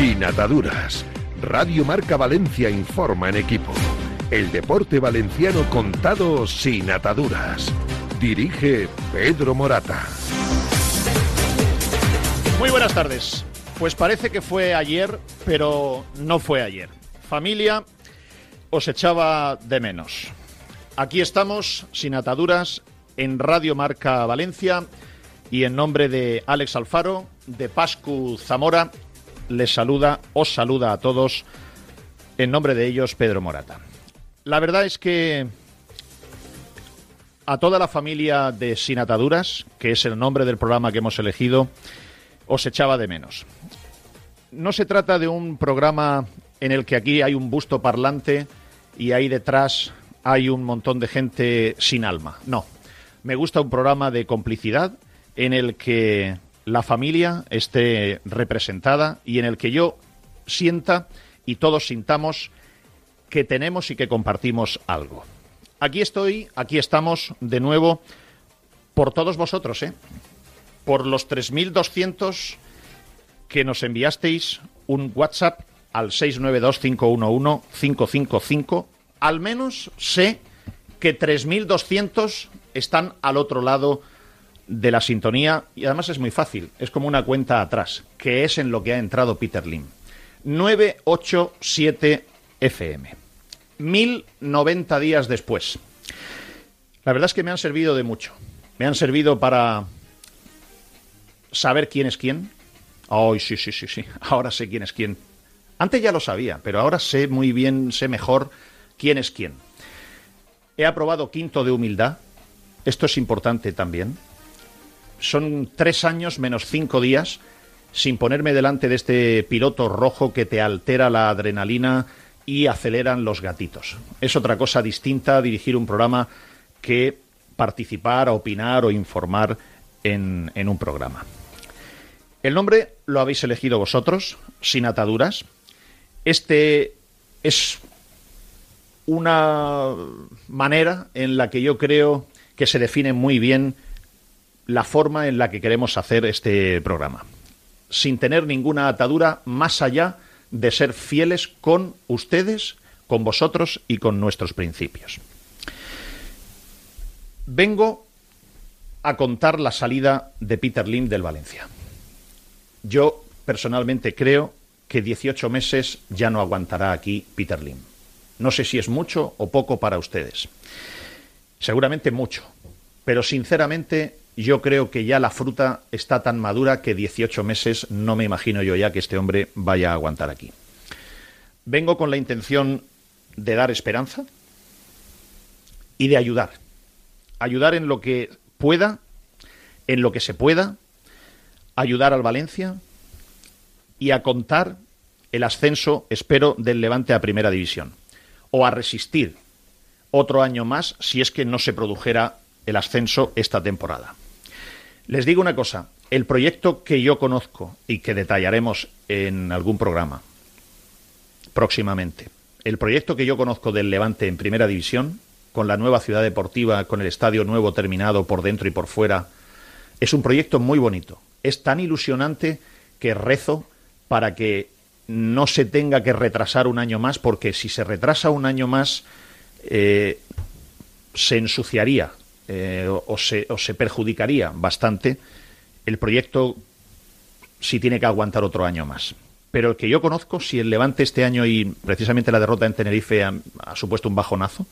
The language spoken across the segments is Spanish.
Sin ataduras. Radio Marca Valencia informa en equipo. El deporte valenciano contado sin ataduras. Dirige Pedro Morata. Muy buenas tardes. Pues parece que fue ayer, pero no fue ayer. Familia, os echaba de menos. Aquí estamos, sin ataduras, en Radio Marca Valencia y en nombre de Alex Alfaro, de Pascu Zamora, les saluda, os saluda a todos, en nombre de ellos Pedro Morata. La verdad es que a toda la familia de Sin Ataduras, que es el nombre del programa que hemos elegido, os echaba de menos. No se trata de un programa en el que aquí hay un busto parlante y ahí detrás hay un montón de gente sin alma. No, me gusta un programa de complicidad en el que la familia esté representada y en el que yo sienta y todos sintamos que tenemos y que compartimos algo. Aquí estoy, aquí estamos de nuevo por todos vosotros, ¿eh? por los 3.200 que nos enviasteis un WhatsApp al 692-511-555. Al menos sé que 3.200 están al otro lado de la sintonía y además es muy fácil, es como una cuenta atrás, que es en lo que ha entrado Peter Lim. 987 FM. 1090 días después. La verdad es que me han servido de mucho. Me han servido para saber quién es quién. Ay, sí, sí, sí, sí. Ahora sé quién es quién. Antes ya lo sabía, pero ahora sé muy bien, sé mejor quién es quién. He aprobado quinto de humildad. Esto es importante también son tres años menos cinco días sin ponerme delante de este piloto rojo que te altera la adrenalina y aceleran los gatitos. Es otra cosa distinta dirigir un programa que participar, opinar o informar en, en un programa. El nombre lo habéis elegido vosotros, sin ataduras. Este es una manera en la que yo creo que se define muy bien la forma en la que queremos hacer este programa, sin tener ninguna atadura más allá de ser fieles con ustedes, con vosotros y con nuestros principios. Vengo a contar la salida de Peter Lim del Valencia. Yo personalmente creo que 18 meses ya no aguantará aquí Peter Lim. No sé si es mucho o poco para ustedes. Seguramente mucho, pero sinceramente yo creo que ya la fruta está tan madura que 18 meses no me imagino yo ya que este hombre vaya a aguantar aquí. Vengo con la intención de dar esperanza y de ayudar. Ayudar en lo que pueda, en lo que se pueda, ayudar al Valencia y a contar el ascenso, espero, del Levante a Primera División. O a resistir otro año más si es que no se produjera el ascenso esta temporada. Les digo una cosa, el proyecto que yo conozco y que detallaremos en algún programa próximamente, el proyecto que yo conozco del Levante en Primera División, con la nueva ciudad deportiva, con el estadio nuevo terminado por dentro y por fuera, es un proyecto muy bonito. Es tan ilusionante que rezo para que no se tenga que retrasar un año más, porque si se retrasa un año más, eh, se ensuciaría eh, o, se, o se perjudicaría bastante el proyecto si tiene que aguantar otro año más. Pero el que yo conozco, si el Levante este año y precisamente la derrota en Tenerife ha, ha, supuesto un bajonazo,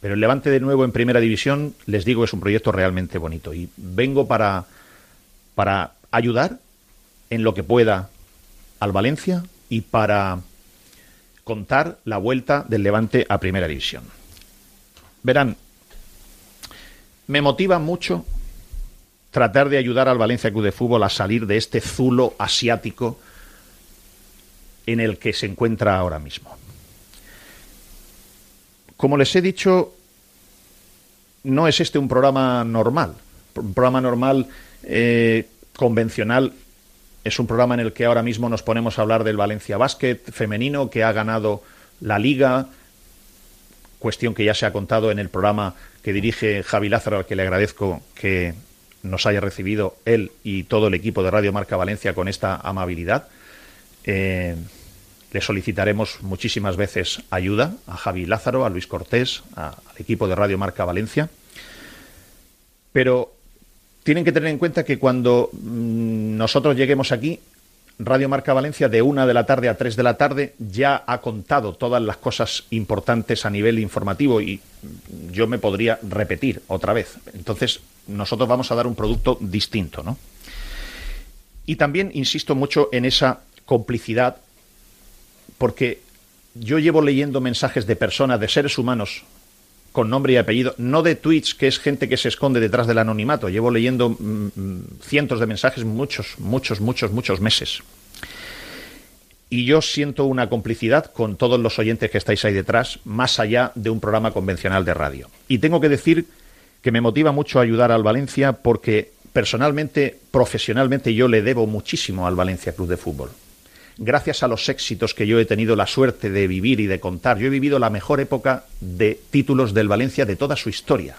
pero el Levante de nuevo en primera división, les digo, es un proyecto realmente bonito. Y vengo para, para ayudar en lo que pueda al Valencia y para contar la vuelta del Levante a primera división. Verán, me motiva mucho tratar de ayudar al Valencia Club de Fútbol a salir de este zulo asiático en el que se encuentra ahora mismo. Como les he dicho, no es este un programa normal. Un programa normal, eh, convencional, es un programa en el que ahora mismo nos ponemos a hablar del Valencia Basket femenino que ha ganado la liga, cuestión que ya se ha contado en el programa que dirige Javi Lázaro, al que le agradezco que nos haya recibido él y todo el equipo de Radio Marca Valencia con esta amabilidad. Eh, le solicitaremos muchísimas veces ayuda a Javi Lázaro, a Luis Cortés, al equipo de Radio Marca Valencia. Pero tienen que tener en cuenta que cuando mm, nosotros lleguemos aquí, Radio Marca Valencia de una de la tarde a tres de la tarde ya ha contado todas las cosas importantes a nivel informativo y yo me podría repetir otra vez. Entonces, nosotros vamos a dar un producto distinto, ¿no? Y también insisto mucho en esa complicidad porque yo llevo leyendo mensajes de personas, de seres humanos, con nombre y apellido, no de tweets, que es gente que se esconde detrás del anonimato. Llevo leyendo mm, mm, cientos de mensajes muchos, muchos, muchos, muchos meses. Y yo siento una complicidad con todos los oyentes que estáis ahí detrás, más allá de un programa convencional de radio. Y tengo que decir que me motiva mucho ayudar al Valencia porque personalmente, profesionalmente, yo le debo muchísimo al Valencia Club de Fútbol gracias a los éxitos que yo he tenido la suerte de vivir y de contar. Yo he vivido la mejor época de títulos del Valencia de toda su historia.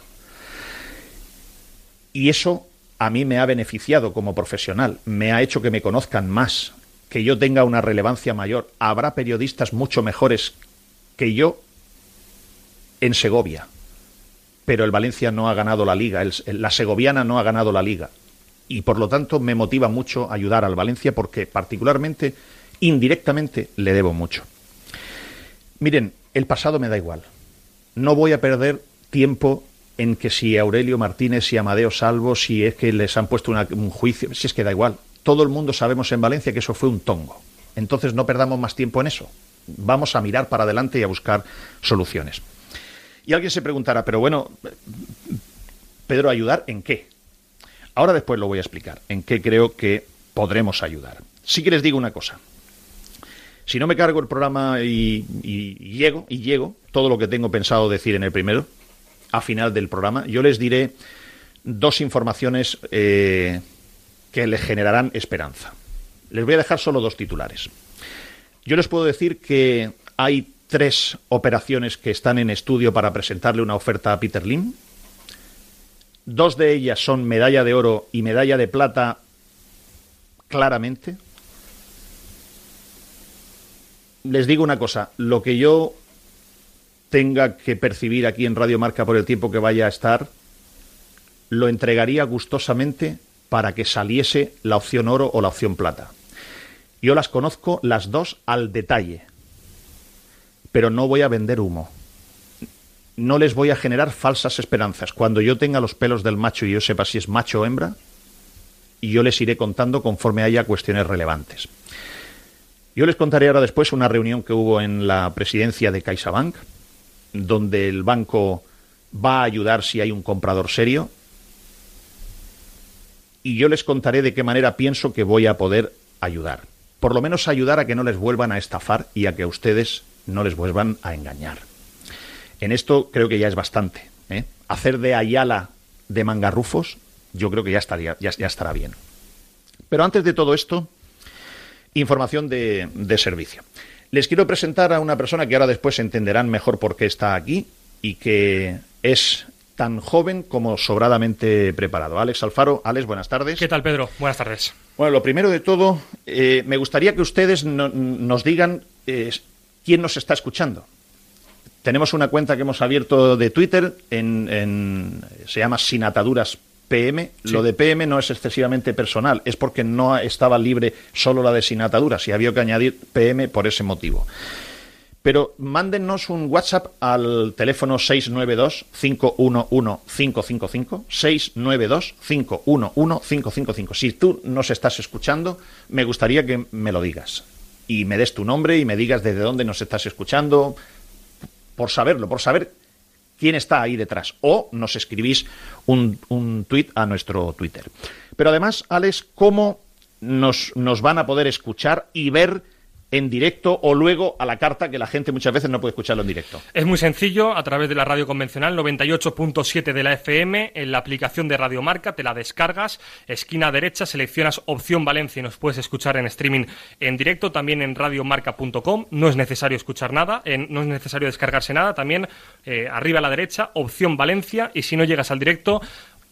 Y eso a mí me ha beneficiado como profesional, me ha hecho que me conozcan más, que yo tenga una relevancia mayor. Habrá periodistas mucho mejores que yo en Segovia, pero el Valencia no ha ganado la liga, la segoviana no ha ganado la liga. Y por lo tanto me motiva mucho ayudar al Valencia porque particularmente indirectamente le debo mucho. Miren, el pasado me da igual. No voy a perder tiempo en que si Aurelio Martínez, si Amadeo Salvo, si es que les han puesto un juicio, si es que da igual. Todo el mundo sabemos en Valencia que eso fue un tongo. Entonces no perdamos más tiempo en eso. Vamos a mirar para adelante y a buscar soluciones. Y alguien se preguntará, pero bueno, Pedro, ¿ayudar en qué? Ahora después lo voy a explicar, en qué creo que podremos ayudar. Sí que les digo una cosa. Si no me cargo el programa y, llego, y llego, todo lo que tengo pensado decir en el primero, a final del programa, yo les diré dos informaciones eh, que les generarán esperanza. Les voy a dejar solo dos titulares. Yo les puedo decir que hay tres operaciones que están en estudio para presentarle una oferta a Peter Lim. Dos de ellas son medalla de oro y medalla de plata claramente les digo una cosa, lo que yo tenga que percibir aquí en Radio Marca por el tiempo que vaya a estar, lo entregaría gustosamente para que saliese la opción oro o la opción plata. Yo las conozco las dos al detalle, pero no voy a vender humo. No les voy a generar falsas esperanzas. Cuando yo tenga los pelos del macho y yo sepa si es macho o hembra, yo les iré contando conforme haya cuestiones relevantes. Yo les contaré ahora después una reunión que hubo en la presidencia de CaixaBank, donde el banco va a ayudar si hay un comprador serio. Y yo les contaré de qué manera pienso que voy a poder ayudar. Por lo menos ayudar a que no les vuelvan a estafar y a que a ustedes no les vuelvan a engañar. En esto creo que ya es bastante. ¿eh? Hacer de Ayala de mangarrufos, yo creo que ya, estará bien. Pero antes de todo esto, información de, servicio. Les quiero presentar a una persona que ahora después entenderán mejor por qué está aquí y que es tan joven como sobradamente preparado. Alex Alfaro. Alex, buenas tardes. ¿Qué tal, Pedro? Buenas tardes. Bueno, lo primero de todo, eh, me gustaría que ustedes nos digan eh, quién nos está escuchando. Tenemos una cuenta que hemos abierto de Twitter, en, se llama Sinataduras PM, lo de PM no es excesivamente personal, es porque no estaba libre solo la desinatadura, si había que añadir PM por ese motivo. Pero mándennos un WhatsApp al teléfono 692-511-555, 692-511-555. Si tú nos estás escuchando, me gustaría que me lo digas. Y me des tu nombre y me digas desde dónde nos estás escuchando, por saberlo, por saber quién está ahí detrás. O nos escribís un, un tuit a nuestro Twitter. Pero además, Alex, ¿cómo nos, nos van a poder escuchar y ver en directo o luego a la carta que la gente muchas veces no puede escucharlo en directo? Es muy sencillo, a través de la radio convencional 98.7 de la FM, en la aplicación de Radio Marca, te la descargas, esquina derecha, seleccionas opción Valencia y nos puedes escuchar en streaming en directo, también en radiomarca.com, no es necesario escuchar nada, no es necesario descargarse nada, también eh, arriba a la derecha, opción Valencia y si no llegas al directo,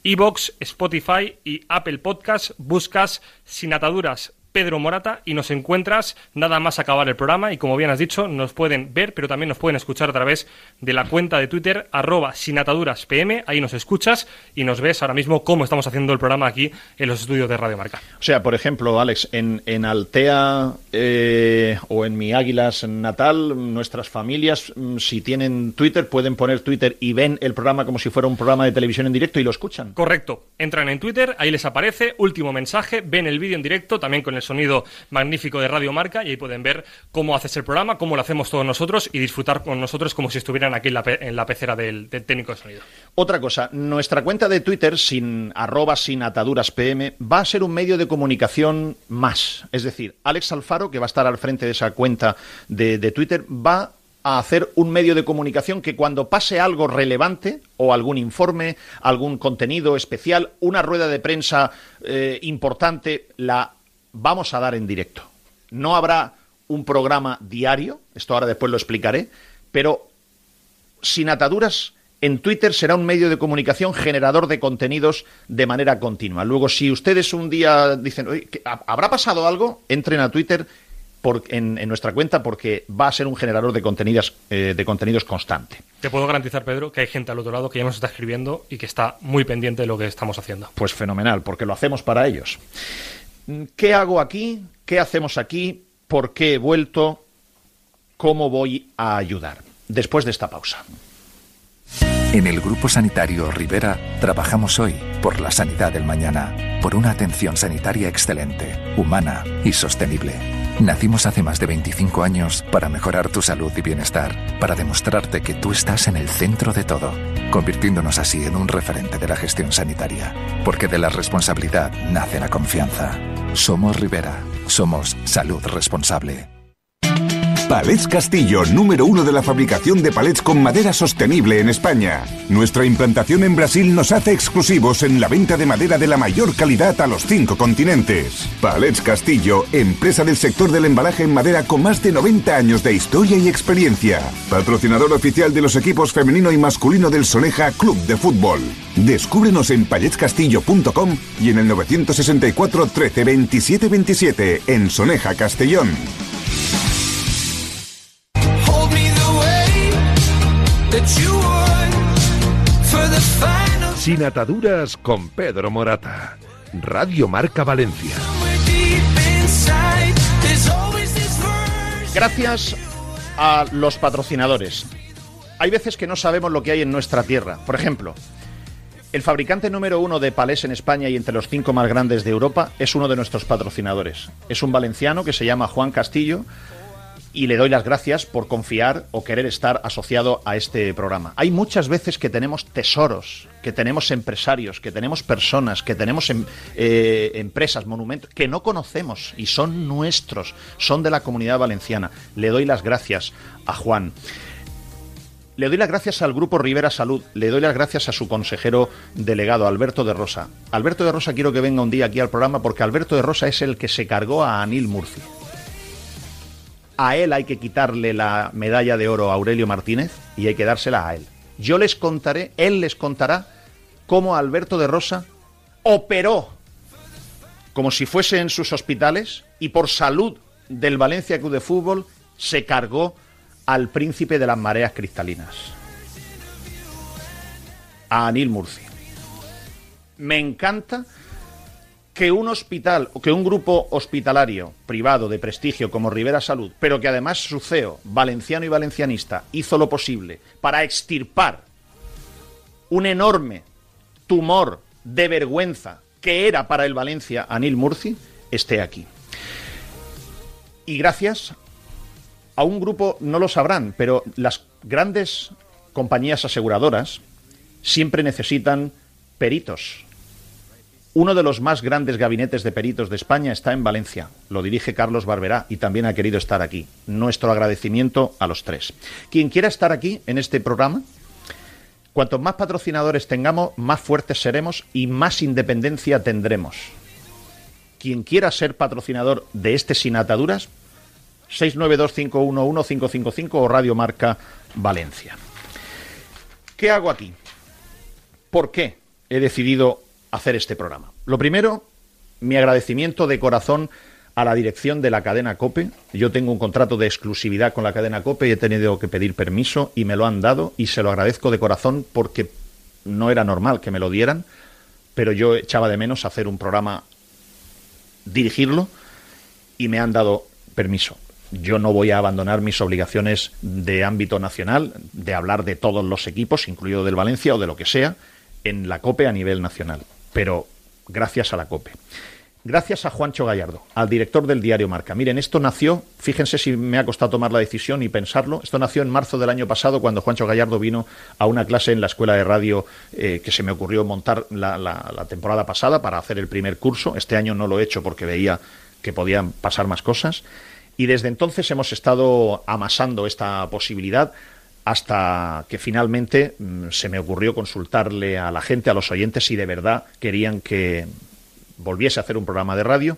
Evox, Spotify y Apple Podcast, buscas sin ataduras Pedro Morata y nos encuentras nada más acabar el programa y como bien has dicho, nos pueden ver, pero también nos pueden escuchar a través de la cuenta de Twitter arroba sinataduraspm, ahí nos escuchas y nos ves ahora mismo cómo estamos haciendo el programa aquí en los estudios de Radio Marca. O sea, por ejemplo, Alex, en, en Altea eh, o en mi Águilas natal, nuestras familias, mm, si tienen Twitter, pueden poner Twitter y ven el programa como si fuera un programa de televisión en directo y lo escuchan. Correcto. Entran en Twitter, ahí les aparece, último mensaje, ven el vídeo en directo, también con el sonido magnífico de Radio Marca y ahí pueden ver cómo haces el programa, cómo lo hacemos todos nosotros y disfrutar con nosotros como si estuvieran aquí en la, en la pecera del, técnico de sonido. Otra cosa, nuestra cuenta de Twitter sin arroba sin ataduras PM va a ser un medio de comunicación más. Es decir, Alex Alfaro, que va a estar al frente de esa cuenta de, de Twitter, va a hacer un medio de comunicación que cuando pase algo relevante o algún informe, algún contenido especial, una rueda de prensa eh, importante, la vamos a dar en directo. No habrá un programa diario, esto ahora después lo explicaré, pero sin ataduras en Twitter será un medio de comunicación generador de contenidos de manera continua. Luego, si ustedes un día dicen, ¿habrá pasado algo? Entren a Twitter por, en, en, nuestra cuenta porque va a ser un generador de contenidos, eh, de contenidos constante. Te puedo garantizar, Pedro, que hay gente al otro lado que ya nos está escribiendo y que está muy pendiente de lo que estamos haciendo. Pues fenomenal, porque lo hacemos para ellos. ¿Qué hago aquí? ¿Qué hacemos aquí? ¿Por qué he vuelto? ¿Cómo voy a ayudar? Después de esta pausa. En el Grupo Sanitario Rivera trabajamos hoy por la sanidad del mañana, por una atención sanitaria excelente, humana y sostenible. Nacimos hace más de 25 años para mejorar tu salud y bienestar, para demostrarte que tú estás en el centro de todo, convirtiéndonos así en un referente de la gestión sanitaria, porque de la responsabilidad nace la confianza. Somos Rivera, somos salud responsable. Palets Castillo, número uno de la fabricación de palets con madera sostenible en España. Nuestra implantación en Brasil nos hace exclusivos en la venta de madera de la mayor calidad a los cinco continentes. Palets Castillo, empresa del sector del embalaje en madera con más de 90 años de historia y experiencia. Patrocinador oficial de los equipos femenino y masculino del Soneja Club de Fútbol. Descúbrenos en paletscastillo.com y en el 964 13 27 27 en Soneja Castellón. Sin ataduras con Pedro Morata. Radio Marca Valencia. Gracias a los patrocinadores. Hay veces que no sabemos lo que hay en nuestra tierra. Por ejemplo, el fabricante número uno de palés en España y entre los cinco más grandes de Europa es uno de nuestros patrocinadores. Es un valenciano que se llama Juan Castillo y le doy las gracias por confiar o querer estar asociado a este programa. Hay muchas veces que tenemos tesoros, que tenemos empresarios, que tenemos personas, que tenemos em, eh, empresas, monumentos, que no conocemos y son nuestros, son de la comunidad valenciana. Le doy las gracias a Juan. Le doy las gracias al Grupo Rivera Salud, le doy las gracias a su consejero delegado, Alberto de Rosa. Alberto de Rosa quiero que venga un día aquí al programa porque Alberto de Rosa es el que se cargó a Anil Murci a él hay que quitarle la medalla de oro a Aurelio Martínez y hay que dársela a él. Yo les contaré, él les contará cómo Alberto de Rosa operó como si fuese en sus hospitales y por salud del Valencia Club de Fútbol se cargó al príncipe de las mareas cristalinas, a Anil Murci. Me encanta que un hospital o que un grupo hospitalario privado de prestigio como Rivera Salud, pero que además su CEO, valenciano y valencianista, hizo lo posible para extirpar un enorme tumor de vergüenza que era para el Valencia Anil Murci, esté aquí. Y gracias a un grupo, no lo sabrán, pero las grandes compañías aseguradoras siempre necesitan peritos, uno de los más grandes gabinetes de peritos de España está en Valencia. Lo dirige Carlos Barberá y también ha querido estar aquí. Nuestro agradecimiento a los tres. Quien quiera estar aquí en este programa, cuanto más patrocinadores tengamos, más fuertes seremos y más independencia tendremos. Quien quiera ser patrocinador de este Sin Ataduras, 692-511-555 o Radio Marca Valencia. ¿Qué hago aquí? ¿Por qué he decidido hacer este programa. Lo primero, mi agradecimiento de corazón a la dirección de la cadena COPE. Yo tengo un contrato de exclusividad con la cadena COPE y he tenido que pedir permiso y me lo han dado y se lo agradezco de corazón porque no era normal que me lo dieran, pero yo echaba de menos hacer un programa, dirigirlo y me han dado permiso. Yo no voy a abandonar mis obligaciones de ámbito nacional, de hablar de todos los equipos, incluido del Valencia o de lo que sea, en la COPE a nivel nacional. Pero gracias a la COPE. Gracias a Juancho Gallardo, al director del diario Marca. Miren, esto nació, fíjense si me ha costado tomar la decisión y pensarlo, esto nació en marzo del año pasado cuando Juancho Gallardo vino a una clase en la escuela de radio eh, que se me ocurrió montar la, la temporada pasada para hacer el primer curso. Este año no lo he hecho porque veía que podían pasar más cosas. Y desde entonces hemos estado amasando esta posibilidad hasta que finalmente mm, se me ocurrió consultarle a la gente, a los oyentes, si de verdad querían que volviese a hacer un programa de radio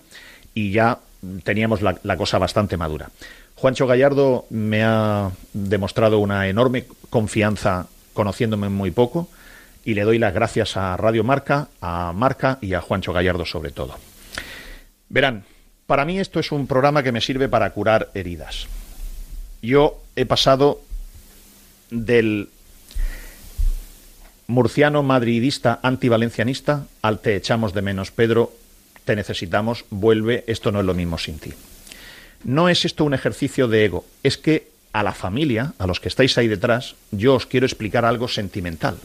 y ya teníamos la, cosa bastante madura. Juancho Gallardo me ha demostrado una enorme confianza conociéndome muy poco y le doy las gracias a Radio Marca, a Marca y a Juancho Gallardo sobre todo. Verán, para mí esto es un programa que me sirve para curar heridas. Yo he pasado del murciano madridista antivalencianista al te echamos de menos, Pedro, te necesitamos, vuelve, esto no es lo mismo sin ti. No es esto un ejercicio de ego, es que a la familia, a los que estáis ahí detrás, yo os quiero explicar algo sentimental.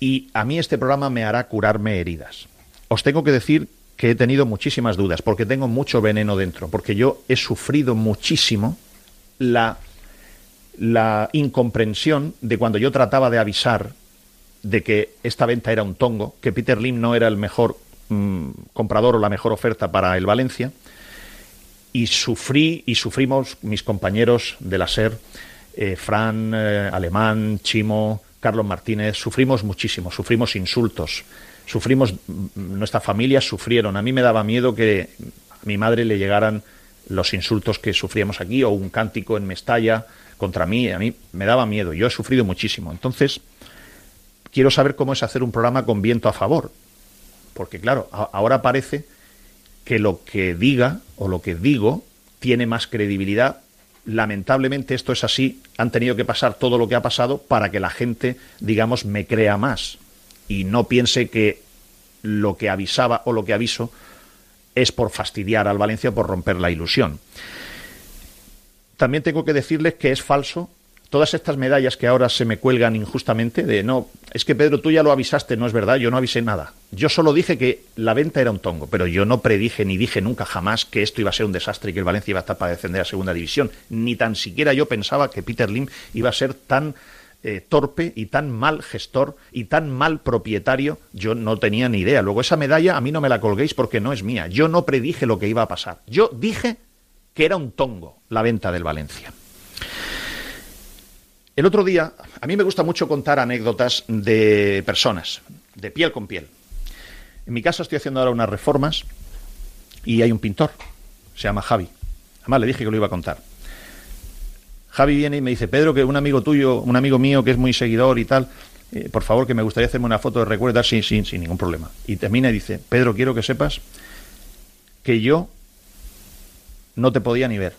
Y a mí este programa me hará curarme heridas. Os tengo que decir que he tenido muchísimas dudas, porque tengo mucho veneno dentro, porque yo he sufrido muchísimo la la incomprensión de cuando yo trataba de avisar de que esta venta era un tongo, que Peter Lim no era el mejor mm, comprador o la mejor oferta para el Valencia, y sufrí y sufrimos mis compañeros de la SER, eh, Fran, eh, Alemán, Chimo, Carlos Martínez, sufrimos muchísimo, sufrimos insultos, sufrimos, mm, nuestras familias sufrieron. A mí me daba miedo que a mi madre le llegaran los insultos que sufríamos aquí, o un cántico en Mestalla, contra mí, a mí me daba miedo, yo he sufrido muchísimo. Entonces, quiero saber cómo es hacer un programa con viento a favor, porque claro, ahora parece que lo que diga o lo que digo tiene más credibilidad. Lamentablemente esto es así, han tenido que pasar todo lo que ha pasado para que la gente, digamos, me crea más y no piense que lo que avisaba o lo que aviso es por fastidiar al Valencia, por romper la ilusión también tengo que decirles que es falso todas estas medallas que ahora se me cuelgan injustamente de no, es que Pedro tú ya lo avisaste, no es verdad, yo no avisé nada. Yo solo dije que la venta era un tongo, pero yo no predije ni dije nunca jamás que esto iba a ser un desastre y que el Valencia iba a estar para defender a segunda división, ni tan siquiera yo pensaba que Peter Lim iba a ser tan eh, torpe y tan mal gestor y tan mal propietario, yo no tenía ni idea. Luego esa medalla a mí no me la colguéis porque no es mía. Yo no predije lo que iba a pasar. Yo dije que era un tongo la venta del Valencia. El otro día, a mí me gusta mucho contar anécdotas de personas, de piel con piel. En mi casa estoy haciendo ahora unas reformas y hay un pintor, se llama Javi. Además le dije que lo iba a contar. Javi viene y me dice, Pedro, que un amigo tuyo, un amigo mío que es muy seguidor y tal, eh, por favor, que me gustaría hacerme una foto de recuerdo, sin, sin, sin ningún problema. Y termina y dice, Pedro, quiero que sepas que yo no te podía ni ver.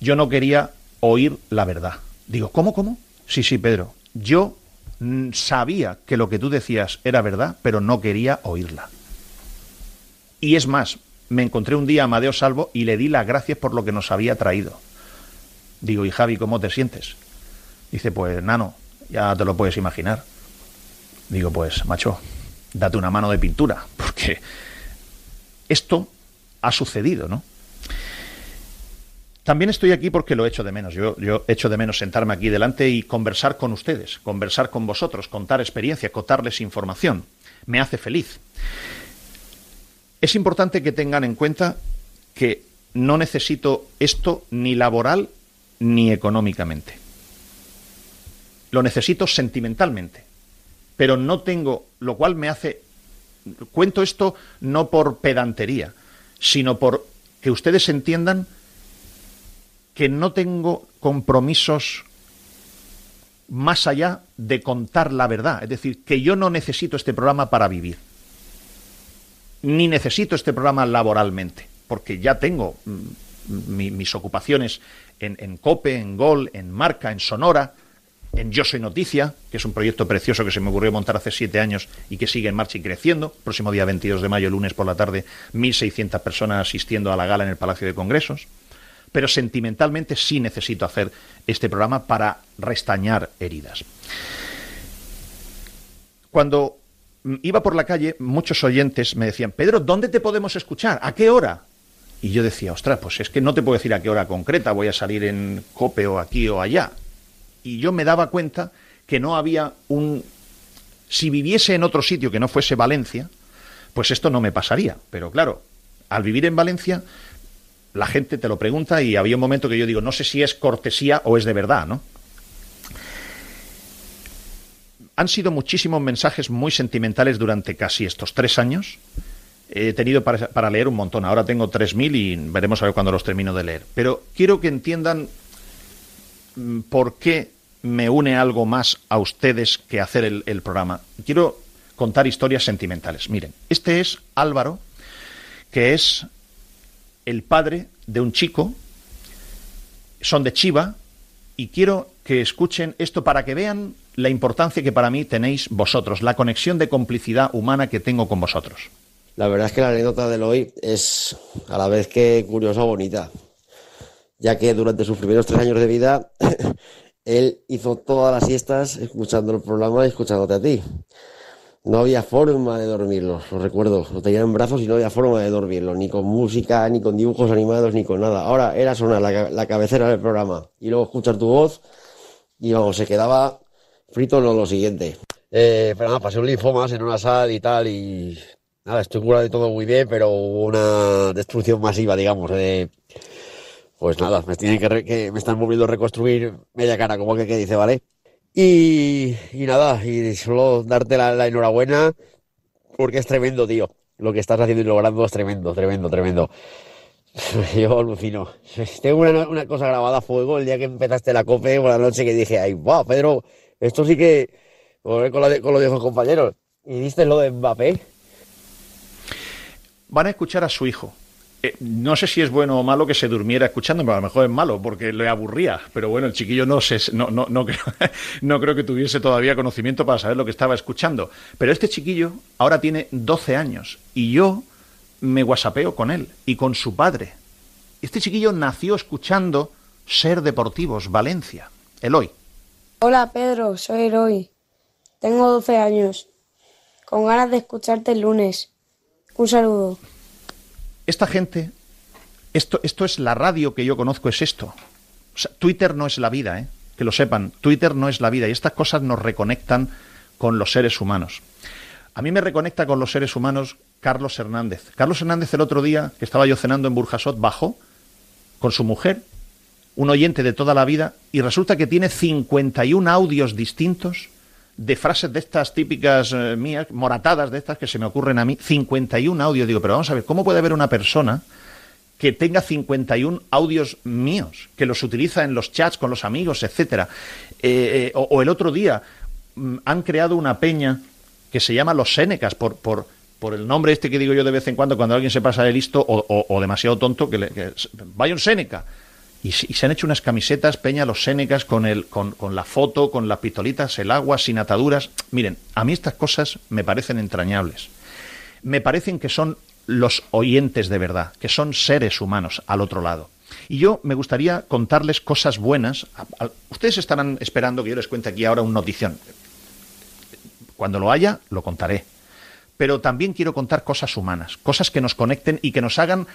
Yo no quería oír la verdad. Digo, ¿cómo, cómo? Sí, sí, Pedro. Yo sabía que lo que tú decías era verdad, pero no quería oírla. Y es más, me encontré un día a Amadeo Salvo y le di las gracias por lo que nos había traído. Digo, ¿y Javi, cómo te sientes? Dice, pues, nano, ya te lo puedes imaginar. Digo, pues, macho, date una mano de pintura, porque esto ha sucedido, ¿no? También estoy aquí porque lo echo de menos. Yo, yo echo de menos sentarme aquí delante y conversar con ustedes, conversar con vosotros, contar experiencia, contarles información. Me hace feliz. Es importante que tengan en cuenta que no necesito esto ni laboral ni económicamente. Lo necesito sentimentalmente. Pero no tengo, lo cual me hace... Cuento esto no por pedantería, sino por que ustedes entiendan que no tengo compromisos más allá de contar la verdad. Es decir, que yo no necesito este programa para vivir. ni necesito este programa laboralmente, porque ya tengo mm, mis ocupaciones en, en COPE, en GOL, en Marca, en Sonora, en Yo Soy Noticia, que es un proyecto precioso que se me ocurrió montar hace siete años y que sigue en marcha y creciendo. Próximo día 22 de mayo, lunes por la tarde, 1.600 personas asistiendo a la gala en el Palacio de Congresos. Pero sentimentalmente sí necesito hacer este programa para restañar heridas. Cuando iba por la calle, muchos oyentes me decían, Pedro, ¿dónde te podemos escuchar? ¿A qué hora? Y yo decía, ostras, pues es que no te puedo decir a qué hora concreta, voy a salir en COPE o aquí o allá y yo me daba cuenta que no había un... Si viviese en otro sitio que no fuese Valencia, pues esto no me pasaría. Pero claro, al vivir en Valencia, la gente te lo pregunta y había un momento que yo digo, no sé si es cortesía o es de verdad, ¿no? Han sido muchísimos mensajes muy sentimentales durante casi estos tres años. He tenido para, para leer un montón. Ahora tengo 3.000 y veremos a ver cuándo los termino de leer. Pero quiero que entiendan mm, por qué me une algo más a ustedes que hacer el, programa. Quiero contar historias sentimentales. Miren, este es Álvaro, que es el padre de un chico, son de Chiva, y quiero que escuchen esto para que vean la importancia que para mí tenéis vosotros, la conexión de complicidad humana que tengo con vosotros. La verdad es que la anécdota de hoy es a la vez que curiosa bonita, ya que durante sus primeros tres años de vida él hizo todas las siestas escuchando el programa y escuchándote a ti. No había forma de dormirlo, lo recuerdo. Lo tenía en brazos y no había forma de dormirlo, ni con música, ni con dibujos animados, ni con nada. Ahora era sonar la, cabecera del programa y luego escuchar tu voz y luego se quedaba frito en lo, siguiente. Eh, pero nada, pasé un linfomas en una sala y tal y nada, estoy curado de todo muy bien, pero hubo una destrucción masiva, digamos, de pues nada, me están volviendo a reconstruir media cara, como que, dice, ¿vale? Y, nada, y solo darte la, enhorabuena porque es tremendo, tío. Lo que estás haciendo y logrando es tremendo, tremendo, tremendo. Yo alucino. Tengo una, cosa grabada a fuego el día que empezaste la cope por la noche que dije, ay, wow, Pedro, esto sí que. Con, con los viejos compañeros. ¿Y viste lo de Mbappé? Van a escuchar a su hijo, eh, no sé si es bueno o malo que se durmiera escuchando, pero a lo mejor es malo porque le aburría. Pero bueno, el chiquillo no, no, no, no, creo, no creo que tuviese todavía conocimiento para saber lo que estaba escuchando. Pero este chiquillo ahora tiene 12 años y yo me guasapeo con él y con su padre. Este chiquillo nació escuchando Ser Deportivos, Valencia. Eloy. Hola Pedro, soy Eloy. Tengo 12 años. Con ganas de escucharte el lunes. Un saludo. Esta gente, esto, esto es la radio que yo conozco, es esto. Twitter no es la vida, ¿eh? que lo sepan. Twitter no es la vida y estas cosas nos reconectan con los seres humanos. A mí me reconecta con los seres humanos Carlos Hernández. Carlos Hernández el otro día, que estaba yo cenando en Burjasot, bajó con su mujer, un oyente de toda la vida, y resulta que tiene 51 audios distintos de frases de estas típicas eh, mías, moratadas de estas que se me ocurren a mí, 51 audios. Digo, pero vamos a ver, ¿cómo puede haber una persona que tenga 51 audios míos, que los utiliza en los chats con los amigos, etcétera? Eh, eh, o, el otro día mm, han creado una peña que se llama Los Sénecas, por, por, por el nombre este que digo yo de vez en cuando, cuando alguien se pasa de listo o, demasiado tonto, que, le, que vaya un Séneca. Y, se han hecho unas camisetas Peña los Sénecas con, el, con, con, la foto, con las pistolitas, el agua, sin ataduras. Miren, a mí estas cosas me parecen entrañables. Me parecen que son los oyentes de verdad, que son seres humanos al otro lado. Y yo me gustaría contarles cosas buenas. Ustedes estarán esperando que yo les cuente aquí ahora una notición. Cuando lo haya, lo contaré. Pero también quiero contar cosas humanas, cosas que nos conecten y que nos hagan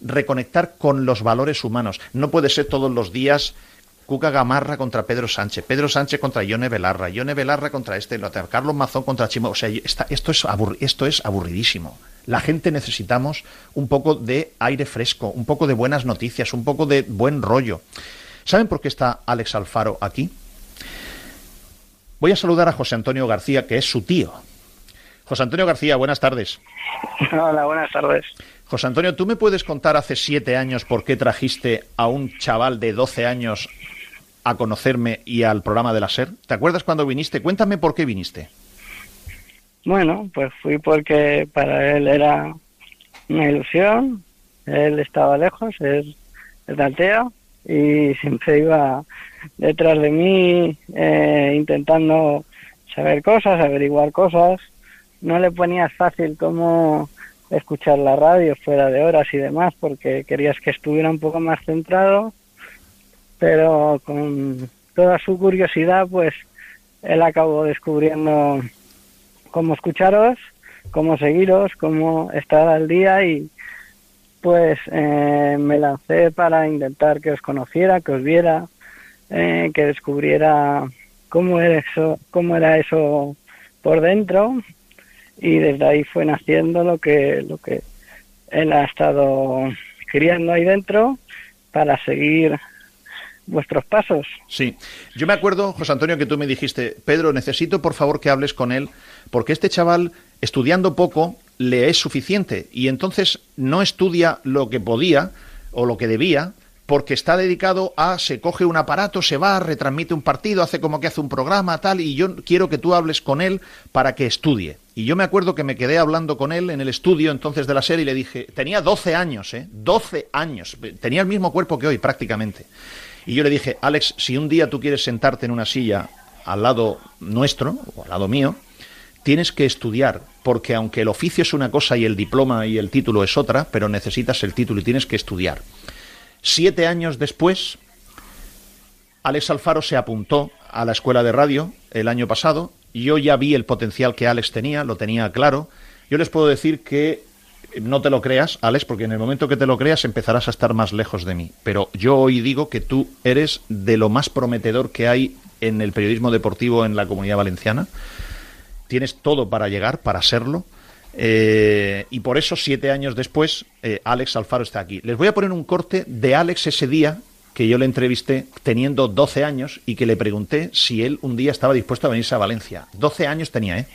reconectar con los valores humanos. No puede ser todos los días Cuca Gamarra contra Pedro Sánchez, Pedro Sánchez contra Ione Belarra, Ione Belarra contra este, Carlos Mazón contra Chimo. O sea, esto, es esto es aburridísimo. La gente necesitamos un poco de aire fresco, un poco de buenas noticias, un poco de buen rollo. ¿Saben por qué está Alex Alfaro aquí? Voy a saludar a José Antonio García, que es su tío. José Antonio García, buenas tardes. Hola, buenas tardes. José Antonio, ¿tú me puedes contar hace siete años por qué trajiste a un chaval de 12 años a conocerme y al programa de la SER? ¿Te acuerdas cuando viniste? Cuéntame por qué viniste. Bueno, pues fui porque para él era una ilusión. Él estaba lejos, es, es Altea y siempre iba detrás de mí eh, intentando saber cosas, averiguar cosas. No le ponías fácil cómo escuchar la radio fuera de horas y demás porque querías que estuviera un poco más centrado, pero con toda su curiosidad pues él acabó descubriendo cómo escucharos, cómo seguiros, cómo estar al día y pues eh, me lancé para intentar que os conociera, que os viera, eh, que descubriera cómo era eso, cómo era eso por dentro y desde ahí fue naciendo lo que lo que él ha estado criando ahí dentro para seguir vuestros pasos. Sí, yo me acuerdo, José Antonio, que tú me dijiste, Pedro, necesito por favor que hables con él, porque este chaval, estudiando poco, le es suficiente y entonces no estudia lo que podía o lo que debía, porque está dedicado a, se coge un aparato, se va, retransmite un partido, hace como que hace un programa, tal, y yo quiero que tú hables con él para que estudie. Y yo me acuerdo que me quedé hablando con él en el estudio entonces de la serie y le dije, tenía 12 años, ¿eh? 12 años, tenía el mismo cuerpo que hoy prácticamente. Y yo le dije, Alex, si un día tú quieres sentarte en una silla al lado nuestro, o al lado mío, tienes que estudiar, porque aunque el oficio es una cosa y el diploma y el título es otra, pero necesitas el título y tienes que estudiar. Siete años después, Alex Alfaro se apuntó a la escuela de radio el año pasado. Yo ya vi el potencial que Alex tenía, lo tenía claro. Yo les puedo decir que no te lo creas, Alex, porque en el momento que te lo creas empezarás a estar más lejos de mí. Pero yo hoy digo que tú eres de lo más prometedor que hay en el periodismo deportivo en la comunidad valenciana. Tienes todo para llegar, para serlo. Eh, y por eso, siete años después, eh, Alex Alfaro está aquí. Les voy a poner un corte de Alex ese día que yo le entrevisté teniendo 12 años y que le pregunté si él un día estaba dispuesto a venirse a Valencia. 12 años tenía, ¿eh?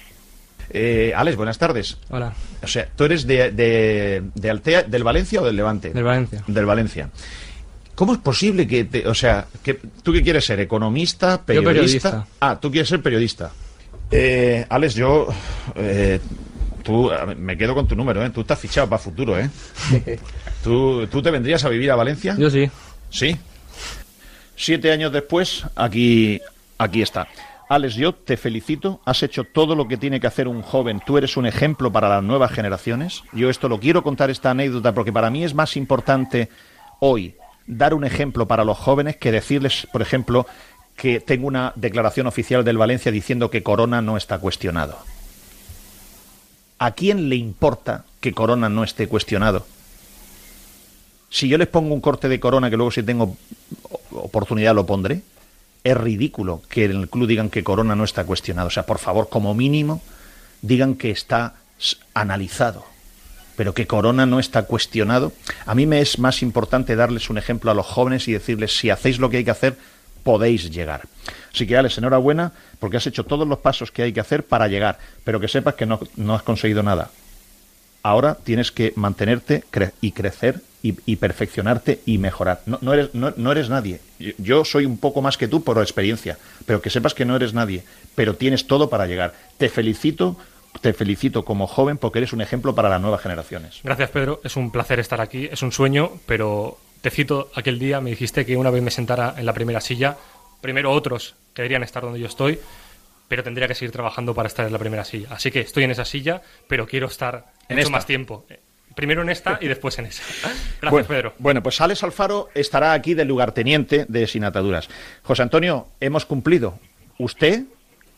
Eh, Alex, buenas tardes. Hola. O sea, ¿tú eres de, de, Altea, del Valencia o del Levante? Del Valencia. Del Valencia. ¿Cómo es posible que, te, o sea, que tú qué quieres ser, economista, periodista? Ah, tú quieres ser periodista. Eh, Alex, yo, eh, tú, me quedo con tu número, ¿eh? Tú estás fichado para futuro, ¿eh? ¿Tú, ¿Tú te vendrías a vivir a Valencia? Yo sí. ¿Sí? Siete años después, aquí, aquí está. Alex, yo te felicito, has hecho todo lo que tiene que hacer un joven, tú eres un ejemplo para las nuevas generaciones. Yo esto lo quiero contar esta anécdota porque para mí es más importante hoy dar un ejemplo para los jóvenes que decirles, por ejemplo, que tengo una declaración oficial del Valencia diciendo que Corona no está cuestionado. ¿A quién le importa que Corona no esté cuestionado? Si yo les pongo un corte de Corona que luego si tengo oportunidad lo pondré, es ridículo que en el club digan que Corona no está cuestionado. O sea, por favor, como mínimo, digan que está analizado. Pero que Corona no está cuestionado. A mí me es más importante darles un ejemplo a los jóvenes y decirles, si hacéis lo que hay que hacer, podéis llegar. Así que, Alex, enhorabuena, porque has hecho todos los pasos que hay que hacer para llegar, pero que sepas que no, no has conseguido nada. Ahora tienes que mantenerte y crecer y, perfeccionarte y mejorar. No, eres, no, eres nadie. Yo soy un poco más que tú por experiencia, pero que sepas que no eres nadie, pero tienes todo para llegar. Te felicito te felicito como joven porque eres un ejemplo para las nuevas generaciones. Gracias, Pedro. Es un placer estar aquí. Es un sueño, pero te cito aquel día, me dijiste que una vez me sentara en la primera silla, primero otros querían estar donde yo estoy, pero tendría que seguir trabajando para estar en la primera silla. Así que estoy en esa silla, pero quiero estar en mucho más tiempo. Primero en esta y después en esa. Gracias, Pedro. Bueno, pues Alex Alfaro estará aquí del lugarteniente de Sin Ataduras. José Antonio, hemos cumplido. Usted,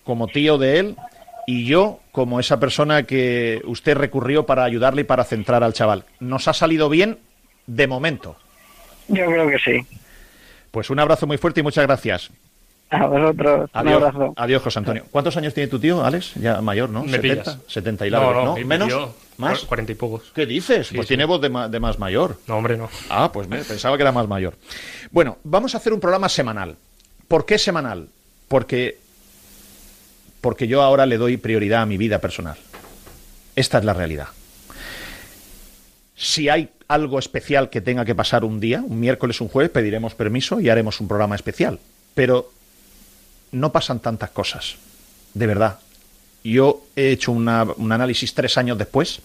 como tío de él, y yo, como esa persona que usted recurrió para ayudarle y para centrar al chaval. ¿Nos ha salido bien de momento? Yo creo que sí. Pues un abrazo muy fuerte y muchas gracias. A vosotros. Adiós, un abrazo. Adiós, José Antonio. ¿Cuántos años tiene tu tío, Alex? Ya mayor, ¿no? Me 70, 70 y largo, no, ¿no? ¿Menos? ¿Más? 40 y pocos. ¿Qué dices? pues tiene voz de, de, más mayor. No, hombre, no. Ah, pues me, pensaba que era más mayor. Bueno, vamos a hacer un programa semanal. ¿Por qué semanal? Porque, porque yo ahora le doy prioridad a mi vida personal. Esta es la realidad. Si hay algo especial que tenga que pasar un día, un miércoles, un jueves, pediremos permiso y haremos un programa especial. Pero no pasan tantas cosas, de verdad. Yo he hecho un análisis tres años después.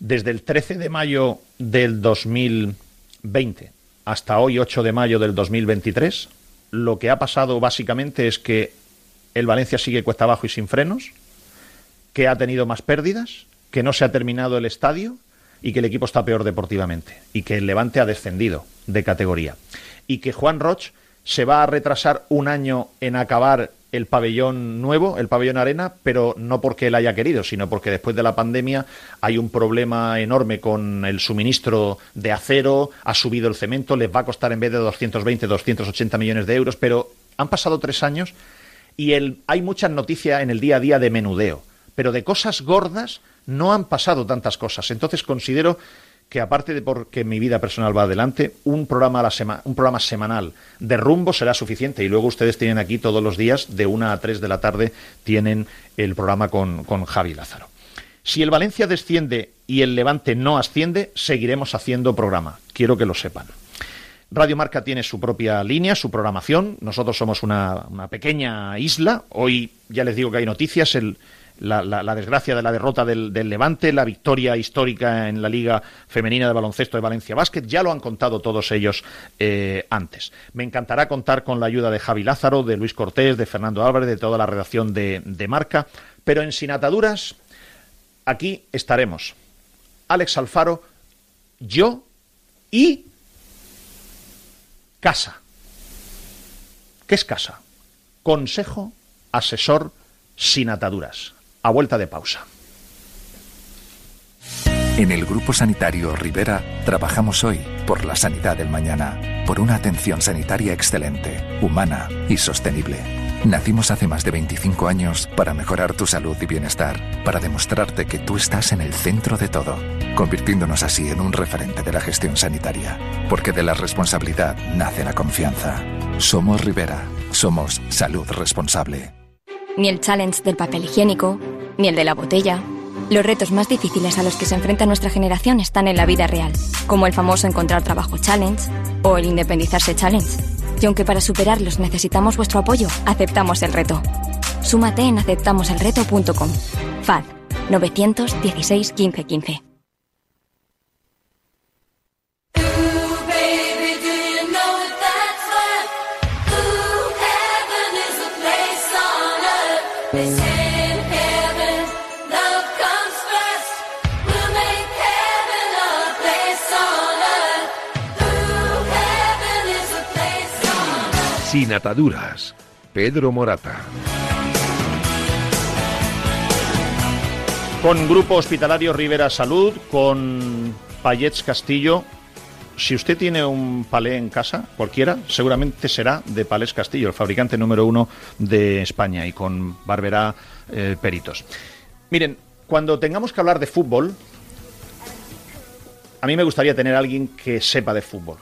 Desde el 13 de mayo del 2020 hasta hoy, 8 de mayo del 2023, lo que ha pasado básicamente es que el Valencia sigue cuesta abajo y sin frenos, que ha tenido más pérdidas, que no se ha terminado el estadio y que el equipo está peor deportivamente y que el Levante ha descendido de categoría y que Juan Roch se va a retrasar un año en acabar el pabellón nuevo, el pabellón arena, pero no porque él haya querido, sino porque después de la pandemia hay un problema enorme con el suministro de acero, ha subido el cemento, les va a costar en vez de 220, 280 millones de euros, pero han pasado tres años y el, hay muchas noticias en el día a día de menudeo, pero de cosas gordas no han pasado tantas cosas. Entonces considero que aparte de porque mi vida personal va adelante, un programa, a la un programa semanal de rumbo será suficiente. Y luego ustedes tienen aquí todos los días, de una a tres de la tarde, tienen el programa con, con Javi Lázaro. Si el Valencia desciende y el Levante no asciende, seguiremos haciendo programa. Quiero que lo sepan. Radio Marca tiene su propia línea, su programación. Nosotros somos una, una pequeña isla. Hoy ya les digo que hay noticias. El, la, desgracia de la derrota del, Levante, la victoria histórica en la Liga Femenina de Baloncesto de Valencia Básquet, ya lo han contado todos ellos eh, antes. Me encantará contar con la ayuda de Javi Lázaro, de Luis Cortés, de Fernando Álvarez, de toda la redacción de, de Marca, pero en Sin Ataduras, aquí estaremos. Alex Alfaro, yo y casa. ¿Qué es casa? Consejo asesor sin ataduras a vuelta de pausa. En el Grupo Sanitario Rivera trabajamos hoy por la sanidad del mañana, por una atención sanitaria excelente, humana y sostenible. Nacimos hace más de 25 años para mejorar tu salud y bienestar, para demostrarte que tú estás en el centro de todo, convirtiéndonos así en un referente de la gestión sanitaria, porque de la responsabilidad nace la confianza. Somos Rivera, somos salud responsable ni el challenge del papel higiénico, ni el de la botella. Los retos más difíciles a los que se enfrenta nuestra generación están en la vida real, como el famoso encontrar trabajo challenge o el independizarse challenge. Y aunque para superarlos necesitamos vuestro apoyo, aceptamos el reto. Súmate en aceptamoselreto.com. FAD 916 1515. Sin ataduras, Pedro Morata. Con Grupo Hospitalario Rivera Salud, con Payets Castillo. Si usted tiene un palé en casa, cualquiera, seguramente será de Palés Castillo, el fabricante número uno de España, y con Barberá eh, Peritos. Miren, cuando tengamos que hablar de fútbol, a mí me gustaría tener a alguien que sepa de fútbol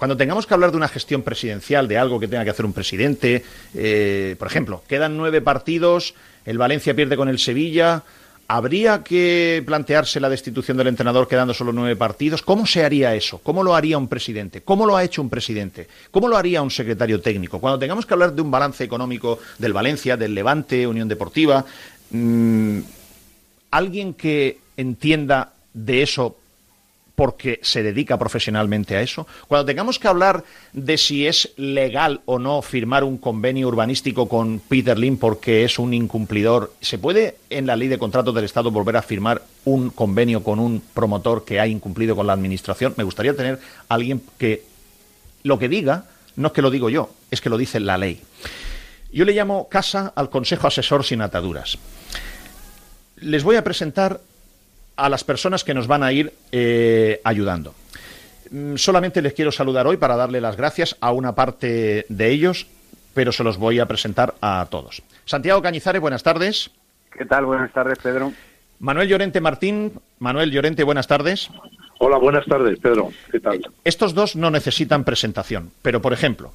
cuando tengamos que hablar de una gestión presidencial, de algo que tenga que hacer un presidente, eh, por ejemplo, quedan nueve partidos, el Valencia pierde con el Sevilla, ¿habría que plantearse la destitución del entrenador quedando solo nueve partidos? ¿Cómo se haría eso? ¿Cómo lo haría un presidente? ¿Cómo lo ha hecho un presidente? ¿Cómo lo haría un secretario técnico? Cuando tengamos que hablar de un balance económico del Valencia, del Levante, Unión Deportiva, mm, alguien que entienda de eso porque se dedica profesionalmente a eso. Cuando tengamos que hablar de si es legal o no firmar un convenio urbanístico con Peter Lim porque es un incumplidor, ¿se puede en la ley de contratos del Estado volver a firmar un convenio con un promotor que ha incumplido con la Administración? Me gustaría tener alguien que lo que diga no es que lo digo yo, es que lo dice la ley. Yo le llamo casa al Consejo Asesor sin ataduras. Les voy a presentar a las personas que nos van a ir eh, ayudando. Mm, solamente les quiero saludar hoy para darle las gracias a una parte de ellos, pero se los voy a presentar a todos. Santiago Cañizares, buenas tardes. ¿Qué tal? Buenas tardes, Pedro. Manuel Llorente Martín. Manuel Llorente, buenas tardes. Hola, buenas tardes, Pedro. ¿Qué tal? Estos dos no necesitan presentación, pero por ejemplo,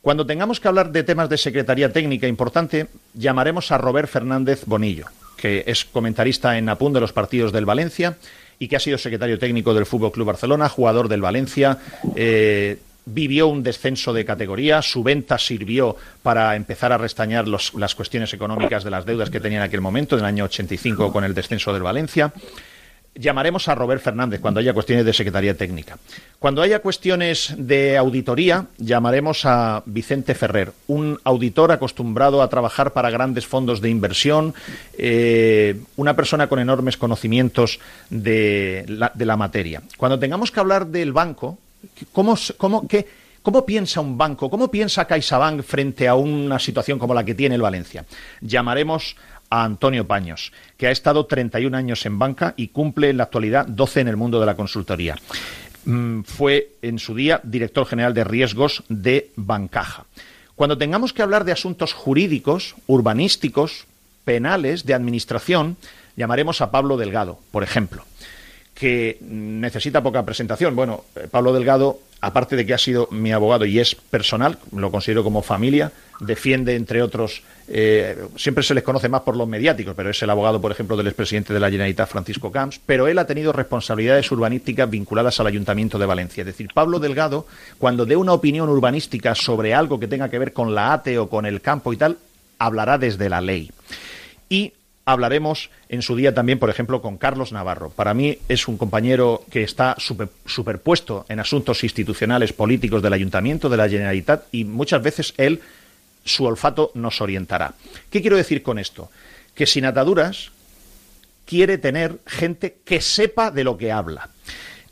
cuando tengamos que hablar de temas de Secretaría Técnica importante, llamaremos a Robert Fernández Bonillo que es comentarista en Apun de los partidos del Valencia y que ha sido secretario técnico del Fútbol Club Barcelona, jugador del Valencia. Eh, vivió un descenso de categoría, su venta sirvió para empezar a restañar las cuestiones económicas de las deudas que tenía en aquel momento, en el año 85 con el descenso del Valencia. Llamaremos a Robert Fernández cuando haya cuestiones de Secretaría Técnica. Cuando haya cuestiones de auditoría, llamaremos a Vicente Ferrer, un auditor acostumbrado a trabajar para grandes fondos de inversión, eh, una persona con enormes conocimientos de la, materia. Cuando tengamos que hablar del banco, ¿cómo, ¿Cómo piensa un banco? ¿Cómo piensa CaixaBank frente a una situación como la que tiene el Valencia? Llamaremos a Antonio Paños, que ha estado 31 años en banca y cumple en la actualidad 12 en el mundo de la consultoría. Mm, fue en su día director general de riesgos de Bancaja. Cuando tengamos que hablar de asuntos jurídicos, urbanísticos, penales, de administración, llamaremos a Pablo Delgado, por ejemplo, que necesita poca presentación. Bueno, eh, Pablo Delgado aparte de que ha sido mi abogado y es personal, lo considero como familia, defiende, entre otros, eh, siempre se les conoce más por los mediáticos, pero es el abogado, por ejemplo, del expresidente de la Generalitat, Francisco Camps, pero él ha tenido responsabilidades urbanísticas vinculadas al Ayuntamiento de Valencia. Es decir, Pablo Delgado, cuando dé una opinión urbanística sobre algo que tenga que ver con la ATE o con el campo y tal, hablará desde la ley. Y hablaremos en su día también, por ejemplo, con Carlos Navarro. Para mí es un compañero que está superpuesto en asuntos institucionales políticos del Ayuntamiento, de la Generalitat, y muchas veces él, su olfato nos orientará. ¿Qué quiero decir con esto? Que sin ataduras quiere tener gente que sepa de lo que habla.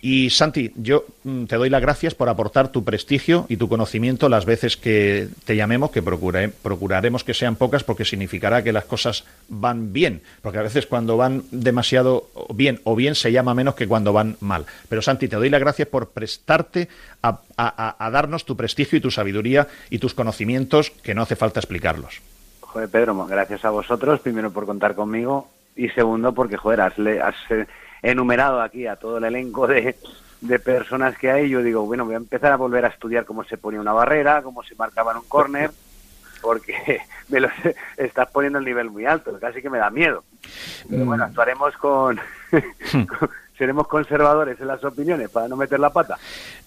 Y Santi, yo mm, te doy las gracias por aportar tu prestigio y tu conocimiento las veces que te llamemos, que procuraremos que sean pocas porque significará que las cosas van bien, porque a veces cuando van demasiado bien o bien se llama menos que cuando van mal. Pero Santi, te doy las gracias por prestarte a, darnos tu prestigio y tu sabiduría y tus conocimientos que no hace falta explicarlos. Joder, Pedro, gracias a vosotros, primero por contar conmigo y segundo porque, joder, has, has enumerado aquí a todo el elenco de, de personas que hay, yo digo, bueno, voy a empezar a volver a estudiar cómo se ponía una barrera, cómo se marcaba en un córner, porque me lo estás poniendo el nivel muy alto, casi que me da miedo. Pero bueno, mm. actuaremos con... seremos conservadores en las opiniones para no meter la pata.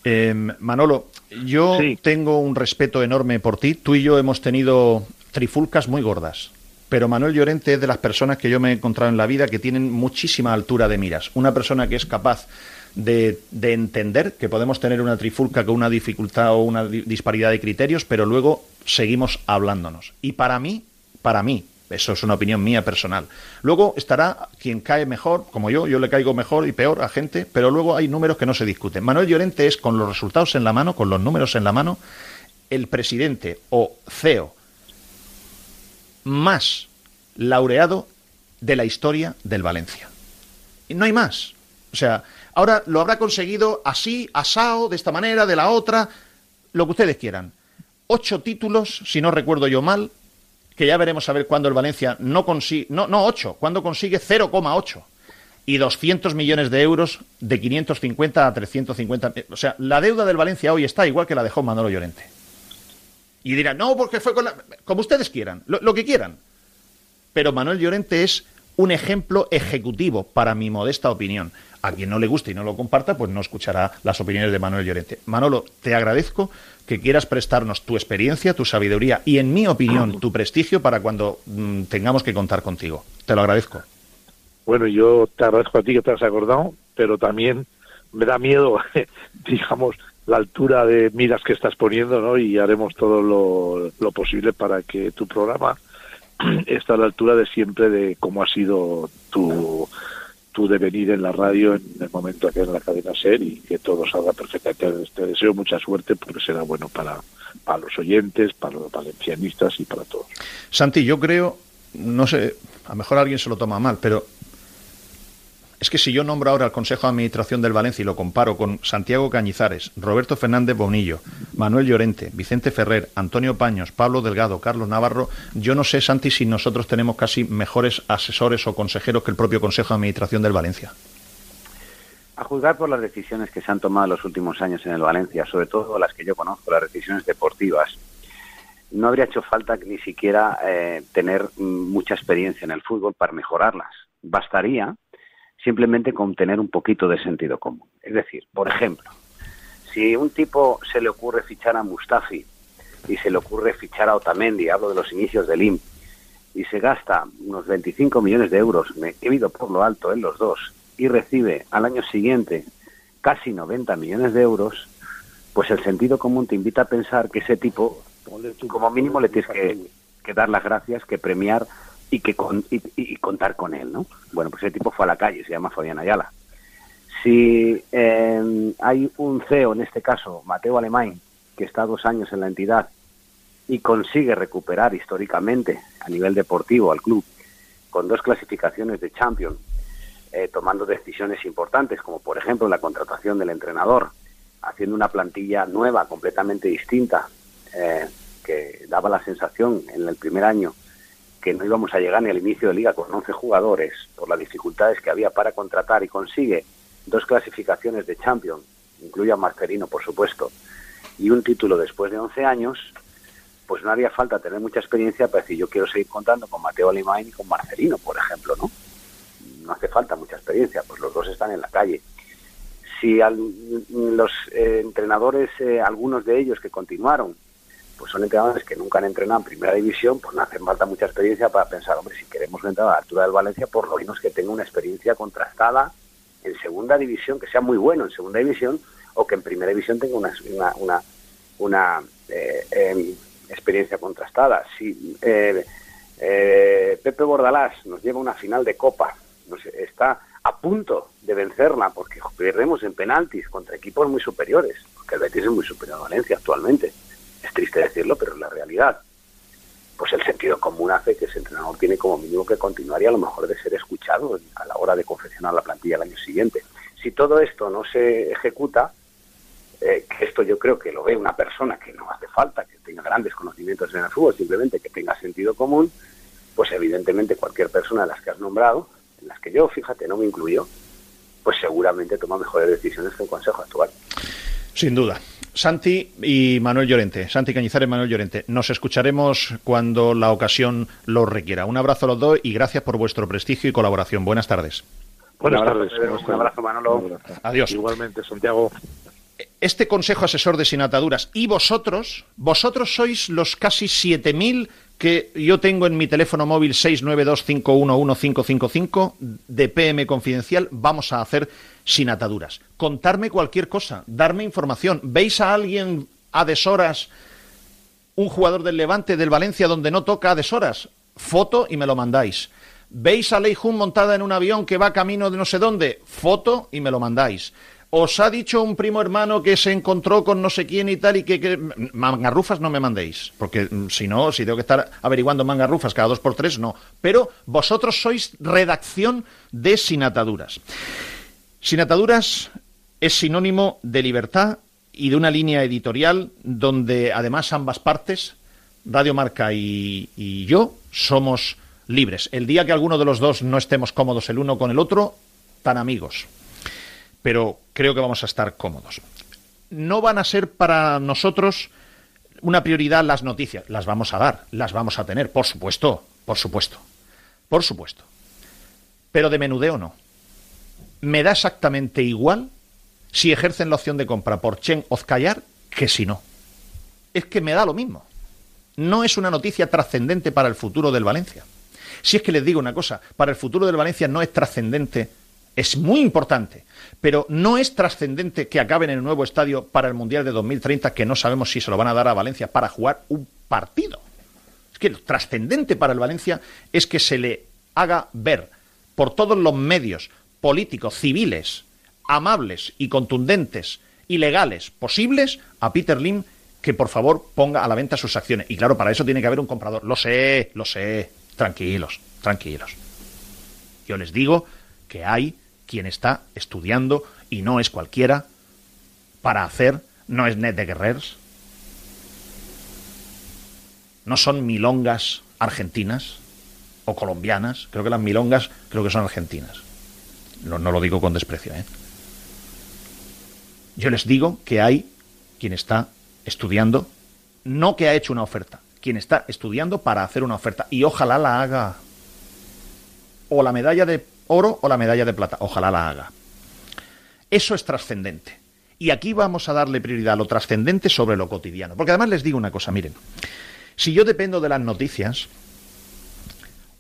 Em, Manolo, yo tengo un respeto enorme por ti. Tú y yo hemos tenido trifulcas muy gordas pero Manuel Llorente es de las personas que yo me he encontrado en la vida que tienen muchísima altura de miras. Una persona que es capaz de, entender que podemos tener una trifulca con una dificultad o una disparidad de criterios, pero luego seguimos hablándonos. Y para mí, para mí, eso es una opinión mía personal. Luego estará quien cae mejor, como yo, yo le caigo mejor y peor a gente, pero luego hay números que no se discuten. Manuel Llorente es, con los resultados en la mano, con los números en la mano, el presidente o CEO más laureado de la historia del Valencia. Y no hay más. O sea, ahora lo habrá conseguido así, asao, de esta manera, de la otra, lo que ustedes quieran. Ocho títulos, si no recuerdo yo mal, que ya veremos a ver cuándo el Valencia no consigue, no, no ocho, cuándo consigue 0,8 y 200 millones de euros de 550 a 350. O sea, la deuda del Valencia hoy está igual que la dejó Manolo Llorente. Y dirán, no, porque fue con la... Como ustedes quieran, lo, que quieran. Pero Manuel Llorente es un ejemplo ejecutivo, para mi modesta opinión. A quien no le guste y no lo comparta, pues no escuchará las opiniones de Manuel Llorente. Manolo, te agradezco que quieras prestarnos tu experiencia, tu sabiduría y, en mi opinión, tu prestigio para cuando mm, tengamos que contar contigo. Te lo agradezco. Bueno, yo te agradezco a ti que te has acordado, pero también me da miedo, digamos, la altura de miras que estás poniendo, ¿no? Y haremos todo lo, posible para que tu programa esté a la altura de siempre de cómo ha sido tu, tu devenir en la radio en el momento que en la cadena SER y que todo salga perfectamente. Te deseo mucha suerte porque será bueno para, para los oyentes, para los valencianistas y para todos. Santi, yo creo, no sé, a lo mejor alguien se lo toma mal, pero es que si yo nombro ahora al Consejo de Administración del Valencia y lo comparo con Santiago Cañizares, Roberto Fernández Bonillo, Manuel Llorente, Vicente Ferrer, Antonio Paños, Pablo Delgado, Carlos Navarro, yo no sé, Santi, si nosotros tenemos casi mejores asesores o consejeros que el propio Consejo de Administración del Valencia. A juzgar por las decisiones que se han tomado en los últimos años en el Valencia, sobre todo las que yo conozco, las decisiones deportivas, no habría hecho falta ni siquiera eh, tener mucha experiencia en el fútbol para mejorarlas. Bastaría simplemente con tener un poquito de sentido común. Es decir, por ejemplo, si un tipo se le ocurre fichar a Mustafi y se le ocurre fichar a Otamendi, hablo de los inicios del IM, y se gasta unos 25 millones de euros, me he ido por lo alto en los dos, y recibe al año siguiente casi 90 millones de euros, pues el sentido común te invita a pensar que ese tipo, como mínimo, le tienes que, dar las gracias, que premiar y que y, contar con él, ¿no? Bueno, pues ese tipo fue a la calle, se llama Fabián Ayala. Si eh, hay un CEO, en este caso, Mateo Alemán, que está dos años en la entidad y consigue recuperar históricamente a nivel deportivo al club con dos clasificaciones de Champions, eh, tomando decisiones importantes, como por ejemplo la contratación del entrenador, haciendo una plantilla nueva, completamente distinta, eh, que daba la sensación en el primer año que no íbamos a llegar ni al inicio de liga con 11 jugadores por las dificultades que había para contratar y consigue dos clasificaciones de Champions, incluye a Marcelino, por supuesto, y un título después de 11 años, pues no haría falta tener mucha experiencia para decir yo quiero seguir contando con Mateo Alemán y con Marcelino, por ejemplo, ¿no? No hace falta mucha experiencia, pues los dos están en la calle. Si los eh, entrenadores, eh, algunos de ellos que continuaron, pues son entrenadores que nunca han entrenado en primera división, pues no hace falta mucha experiencia para pensar, hombre, si queremos entrar a la altura del Valencia, por lo menos que tenga una experiencia contrastada en segunda división, que sea muy bueno en segunda división, o que en primera división tenga una, una, una, eh, em, experiencia contrastada. Si eh, eh, Pepe Bordalás nos lleva una final de Copa, nos está a punto de vencerla porque perdemos en penaltis contra equipos muy superiores, porque el Betis es muy superior a Valencia actualmente. Es triste decirlo, pero es la realidad. Pues el sentido común hace que ese entrenador tiene como mínimo que continuar y a lo mejor de ser escuchado a la hora de confeccionar la plantilla el año siguiente. Si todo esto no se ejecuta, eh, que esto yo creo que lo ve una persona que no hace falta, que tenga grandes conocimientos en el fútbol, simplemente que tenga sentido común, pues evidentemente cualquier persona de las que has nombrado, en las que yo, fíjate, no me incluyo, pues seguramente toma mejores decisiones que el Consejo actual. Sin duda. Santi y Manuel Llorente, Santi Cañizares y Manuel Llorente, nos escucharemos cuando la ocasión lo requiera. Un abrazo a los dos y gracias por vuestro prestigio y colaboración. Buenas tardes. Buenas tardes. Un abrazo, Manolo. Adiós. Igualmente, Santiago este Consejo Asesor de Sin Ataduras y vosotros, vosotros sois los casi 7.000 que yo tengo en mi teléfono móvil 692511555 de PM Confidencial, vamos a hacer sin ataduras. Contarme cualquier cosa, darme información. ¿Veis a alguien a deshoras, un jugador del Levante, del Valencia, donde no toca a deshoras? Foto y me lo mandáis. ¿Veis a Lei Jun montada en un avión que va camino de no sé dónde? Foto y me lo mandáis os ha dicho un primo hermano que se encontró con no sé quién y tal y que, mangarrufas no me mandéis, porque mm, si no, si tengo que estar averiguando mangarrufas cada dos por tres, no. Pero vosotros sois redacción de Sin Ataduras. Sin Ataduras es sinónimo de libertad y de una línea editorial donde además ambas partes, Radio Marca y yo, somos libres. El día que alguno de los dos no estemos cómodos el uno con el otro, tan amigos pero creo que vamos a estar cómodos. No van a ser para nosotros una prioridad las noticias. Las vamos a dar, las vamos a tener, por supuesto, por supuesto, por supuesto. Pero de menudeo no. Me da exactamente igual si ejercen la opción de compra por Chen Ozcayar que si no. Es que me da lo mismo. No es una noticia trascendente para el futuro del Valencia. Si es que les digo una cosa, para el futuro del Valencia no es trascendente es muy importante, pero no es trascendente que acaben en el nuevo estadio para el Mundial de 2030, que no sabemos si se lo van a dar a Valencia para jugar un partido. Es que lo trascendente para el Valencia es que se le haga ver por todos los medios políticos, civiles, amables y contundentes y legales posibles a Peter Lim que por favor ponga a la venta sus acciones. Y claro, para eso tiene que haber un comprador. Lo sé, lo sé. Tranquilos, tranquilos. Yo les digo que hay quien está estudiando, y no es cualquiera, para hacer, no es net de guerreros, no son milongas argentinas o colombianas, creo que las milongas creo que son argentinas. No, no lo digo con desprecio. ¿eh? Yo les digo que hay quien está estudiando, no que ha hecho una oferta, quien está estudiando para hacer una oferta y ojalá la haga. O la medalla de oro o la medalla de plata. Ojalá la haga. Eso es trascendente. Y aquí vamos a darle prioridad a lo trascendente sobre lo cotidiano. Porque además les digo una cosa, miren, si yo dependo de las noticias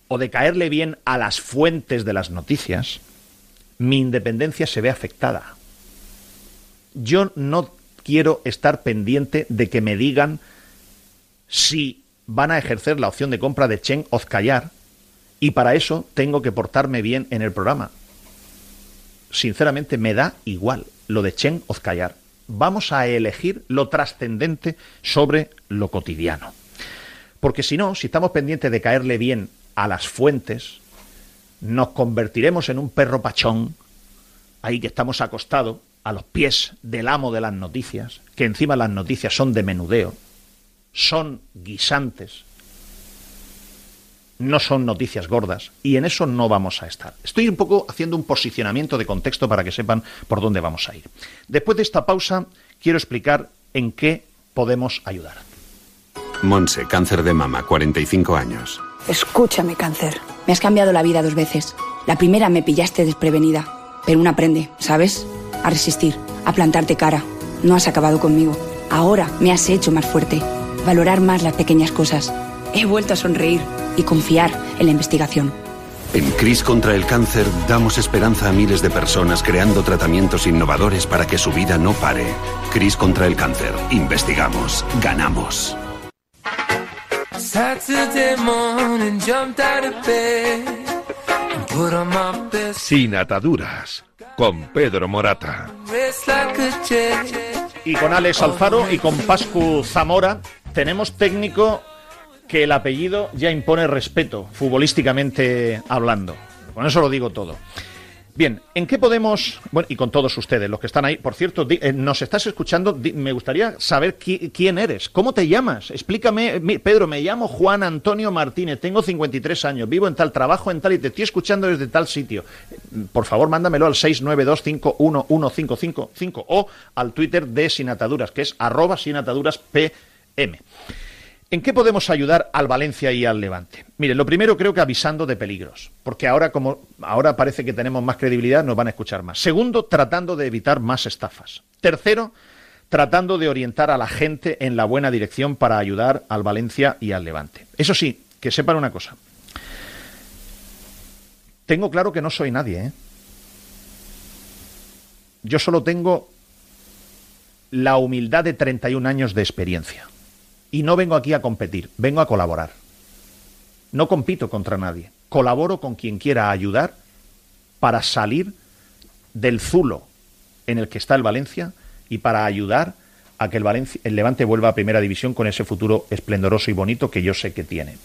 o de caerle bien a las fuentes de las noticias, mi independencia se ve afectada. Yo no quiero estar pendiente de que me digan si van a ejercer la opción de compra de Chen Ozcayar y para eso tengo que portarme bien en el programa. Sinceramente me da igual lo de Chen Ozcayar. Vamos a elegir lo trascendente sobre lo cotidiano. Porque si no, si estamos pendientes de caerle bien a las fuentes, nos convertiremos en un perro pachón, ahí que estamos acostados, a los pies del amo de las noticias, que encima las noticias son de menudeo, son guisantes, no son noticias gordas, y en eso no vamos a estar. Estoy un poco haciendo un posicionamiento de contexto para que sepan por dónde vamos a ir. Después de esta pausa, quiero explicar en qué podemos ayudar. Monse, cáncer de mama, 45 años. Escúchame, cáncer. Me has cambiado la vida dos veces. La primera me pillaste desprevenida, pero uno aprende, ¿sabes? A resistir, a plantarte cara. No has acabado conmigo. Ahora me has hecho más fuerte, valorar más las pequeñas cosas. He vuelto a sonreír y confiar en la investigación. En CRIS contra el cáncer damos esperanza a miles de personas creando tratamientos innovadores para que su vida no pare. CRIS contra el cáncer. Investigamos. Ganamos. Sin ataduras, con Pedro Morata. Y con Alex Alfaro y con Pascu Zamora tenemos técnico que el apellido ya impone respeto, futbolísticamente hablando. Con eso lo digo todo. Bien, ¿en qué podemos, bueno, y con todos ustedes, los que están ahí, por cierto, eh, nos estás escuchando, me gustaría saber quién eres, cómo te llamas, explícame, Pedro, me llamo Juan Antonio Martínez, tengo 53 años, vivo en tal trabajo, en tal y te estoy escuchando desde tal sitio. Por favor, mándamelo al 692511555 o al Twitter de Sinataduras, que es arroba sinataduraspm. ¿En qué podemos ayudar al Valencia y al Levante? Mire, lo primero creo que avisando de peligros, porque ahora como ahora parece que tenemos más credibilidad, nos van a escuchar más. Segundo, tratando de evitar más estafas. Tercero, tratando de orientar a la gente en la buena dirección para ayudar al Valencia y al Levante. Eso sí, que sepan una cosa. Tengo claro que no soy nadie, ¿eh? Yo solo tengo la humildad de 31 años de experiencia. Y no vengo aquí a competir, vengo a colaborar. No compito contra nadie, colaboro con quien quiera ayudar para salir del zulo en el que está el Valencia y para ayudar a que el, Valencia, el Levante vuelva a Primera División con ese futuro esplendoroso y bonito que yo sé que tiene.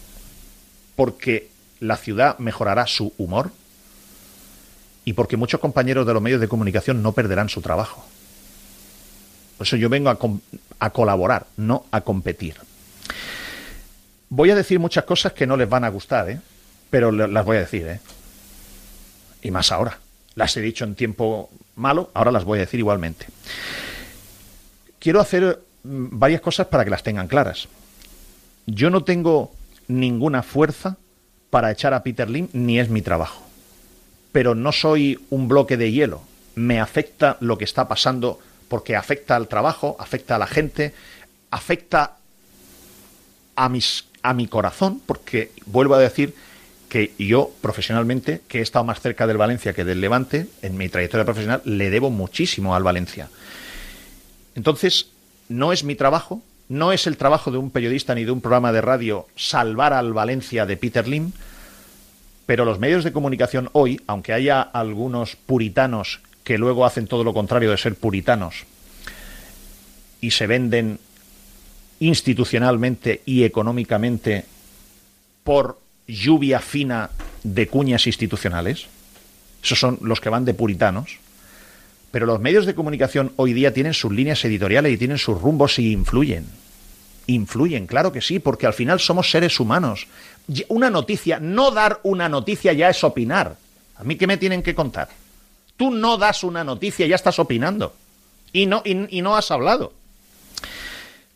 Porque la ciudad mejorará su humor y porque muchos compañeros de los medios de comunicación no perderán su trabajo. Eso yo vengo a, colaborar, no a competir. Voy a decir muchas cosas que no les van a gustar, ¿eh? pero las voy a decir. ¿eh? Y más ahora. Las he dicho en tiempo malo, ahora las voy a decir igualmente. Quiero hacer mm, varias cosas para que las tengan claras. Yo no tengo ninguna fuerza para echar a Peter Lim, ni es mi trabajo. Pero no soy un bloque de hielo. Me afecta lo que está pasando porque afecta al trabajo, afecta a la gente, afecta a, mis, a mi corazón, porque vuelvo a decir que yo profesionalmente, que he estado más cerca del Valencia que del Levante, en mi trayectoria profesional, le debo muchísimo al Valencia. Entonces, no es mi trabajo, no es el trabajo de un periodista ni de un programa de radio salvar al Valencia de Peter Lim, pero los medios de comunicación hoy, aunque haya algunos puritanos que luego hacen todo lo contrario de ser puritanos y se venden institucionalmente y económicamente por lluvia fina de cuñas institucionales. Esos son los que van de puritanos. Pero los medios de comunicación hoy día tienen sus líneas editoriales y tienen sus rumbos y influyen. Influyen, claro que sí, porque al final somos seres humanos. Una noticia, no dar una noticia ya es opinar. ¿A mí qué me tienen que contar? Tú no das una noticia, ya estás opinando. Y no, has hablado.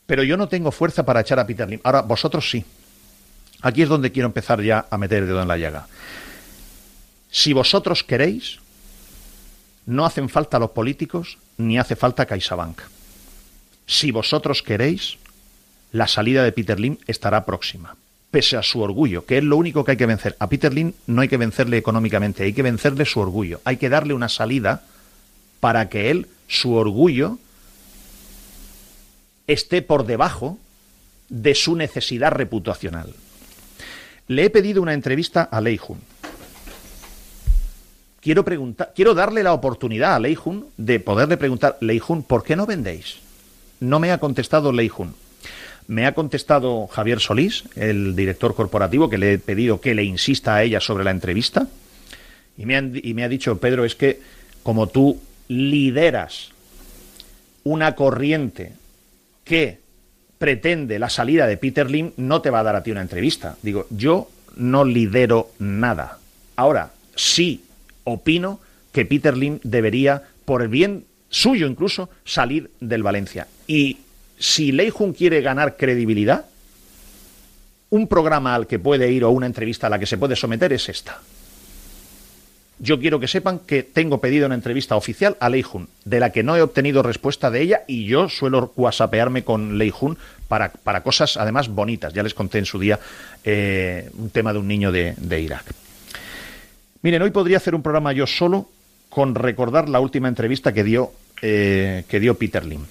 Pero yo no tengo fuerza para echar a Peter Lim. Ahora, vosotros sí. Aquí es donde quiero empezar ya a meter el dedo en la llaga. Si vosotros queréis, no hacen falta los políticos ni hace falta CaixaBank. Si vosotros queréis, la salida de Peter Lim estará próxima. Pese a su orgullo, que es lo único que hay que vencer. A Peter Lim no hay que vencerle económicamente, hay que vencerle su orgullo. Hay que darle una salida para que él, su orgullo, esté por debajo de su necesidad reputacional. Le he pedido una entrevista a Leijun. Quiero, preguntar, quiero darle la oportunidad a Leijun de poderle preguntar, Leijun, ¿por qué no vendéis? No me ha contestado Leijun. Me ha contestado Javier Solís, el director corporativo, que le he pedido que le insista a ella sobre la entrevista. Y me, y me ha dicho, Pedro, es que como tú lideras una corriente que pretende la salida de Peter Lim, no te va a dar a ti una entrevista. Digo, yo no lidero nada. Ahora, sí opino que Peter Lim debería, por el bien suyo incluso, salir del Valencia. Y si Lei Jun quiere ganar credibilidad, un programa al que puede ir o una entrevista a la que se puede someter es esta. Yo quiero que sepan que tengo pedido una entrevista oficial a Lei Jun, de la que no he obtenido respuesta de ella y yo suelo whatsappearme con Lei Jun para, para cosas además bonitas. Ya les conté en su día eh, un tema de un niño de, Irak. Miren, hoy podría hacer un programa yo solo con recordar la última entrevista que dio, eh, que dio Peter Lim.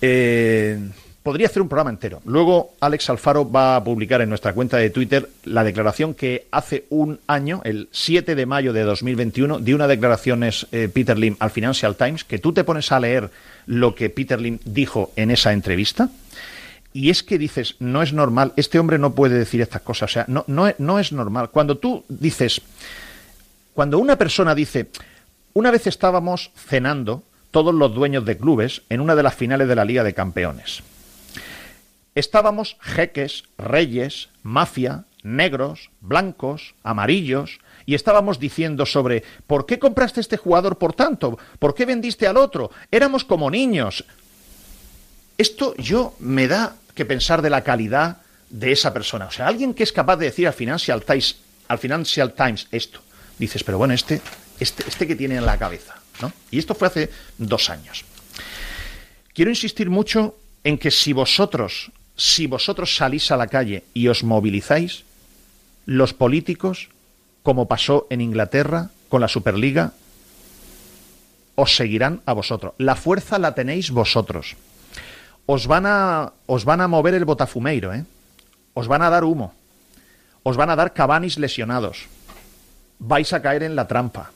Eh, podría hacer un programa entero. Luego Alex Alfaro va a publicar en nuestra cuenta de Twitter la declaración que hace un año, el 7 de mayo de 2021, dio una declaración eh, Peter Lim al Financial Times, que tú te pones a leer lo que Peter Lim dijo en esa entrevista. Y es que dices, no es normal, este hombre no puede decir estas cosas, o sea, no es normal. Cuando tú dices, cuando una persona dice, una vez estábamos cenando todos los dueños de clubes en una de las finales de la Liga de Campeones. Estábamos jeques, reyes, mafia, negros, blancos, amarillos, y estábamos diciendo sobre ¿por qué compraste este jugador por tanto? ¿Por qué vendiste al otro? Éramos como niños. Esto yo me da que pensar de la calidad de esa persona. O sea, alguien que es capaz de decir al Financial Times, al Financial Times esto. Dices, pero bueno, este, este, este que tiene en la cabeza. Y esto fue hace dos años. Quiero insistir mucho en que si vosotros, si vosotros salís a la calle y os movilizáis, los políticos, como pasó en Inglaterra con la Superliga, os seguirán a vosotros. La fuerza la tenéis vosotros. Os van a, os van a mover el botafumeiro, ¿eh? Os van a dar humo. Os van a dar cabanis lesionados. Vais a caer en la trampa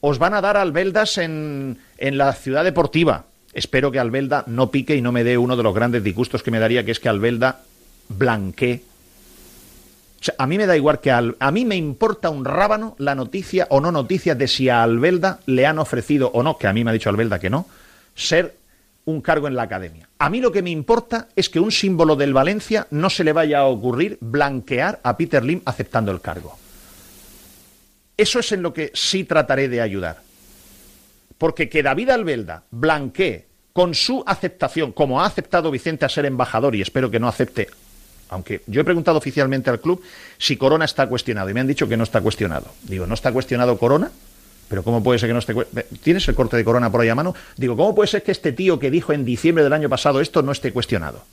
os van a dar albeldas en, en la ciudad deportiva. Espero que Albelda no pique y no me dé uno de los grandes disgustos que me daría, que es que Albelda blanquee. A mí me da igual que a mí me importa un rábano la noticia o no noticia de si a Albelda le han ofrecido o no, que a mí me ha dicho Albelda que no, ser un cargo en la academia. A mí lo que me importa es que un símbolo del Valencia no se le vaya a ocurrir blanquear a Peter Lim aceptando el cargo. Eso es en lo que sí trataré de ayudar. Porque que David Albelda blanquee con su aceptación, como ha aceptado Vicente a ser embajador, y espero que no acepte, aunque yo he preguntado oficialmente al club si Corona está cuestionado, y me han dicho que no está cuestionado. Digo, ¿no está cuestionado Corona? Pero ¿cómo puede ser que no esté... ¿Tienes el corte de Corona por ahí a mano? Digo, ¿cómo puede ser que este tío que dijo en diciembre del año pasado esto no esté cuestionado?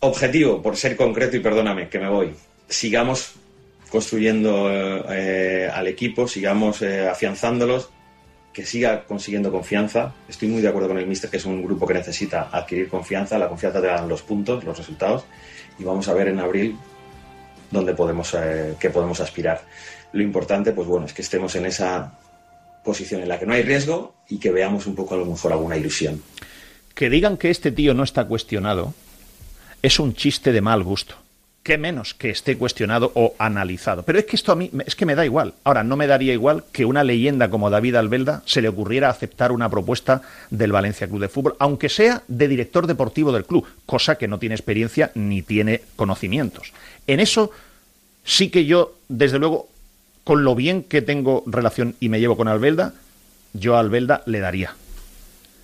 Objetivo, por ser concreto y perdóname, que me voy. Sigamos construyendo eh, al equipo, sigamos eh, afianzándolos, que siga consiguiendo confianza. Estoy muy de acuerdo con el Mister, que es un grupo que necesita adquirir confianza. La confianza te dan los puntos, los resultados, y vamos a ver en abril dónde podemos, eh, qué podemos aspirar. Lo importante, pues bueno, es que estemos en esa posición en la que no hay riesgo y que veamos un poco a lo mejor alguna ilusión. Que digan que este tío no está cuestionado es un chiste de mal gusto qué menos que esté cuestionado o analizado. Pero es que esto a mí es que me da igual. Ahora, no me daría igual que una leyenda como David Albelda se le ocurriera aceptar una propuesta del Valencia Club de Fútbol, aunque sea de director deportivo del club, cosa que no tiene experiencia ni tiene conocimientos. En eso sí que yo, desde luego, con lo bien que tengo relación y me llevo con Albelda, yo a Albelda le daría.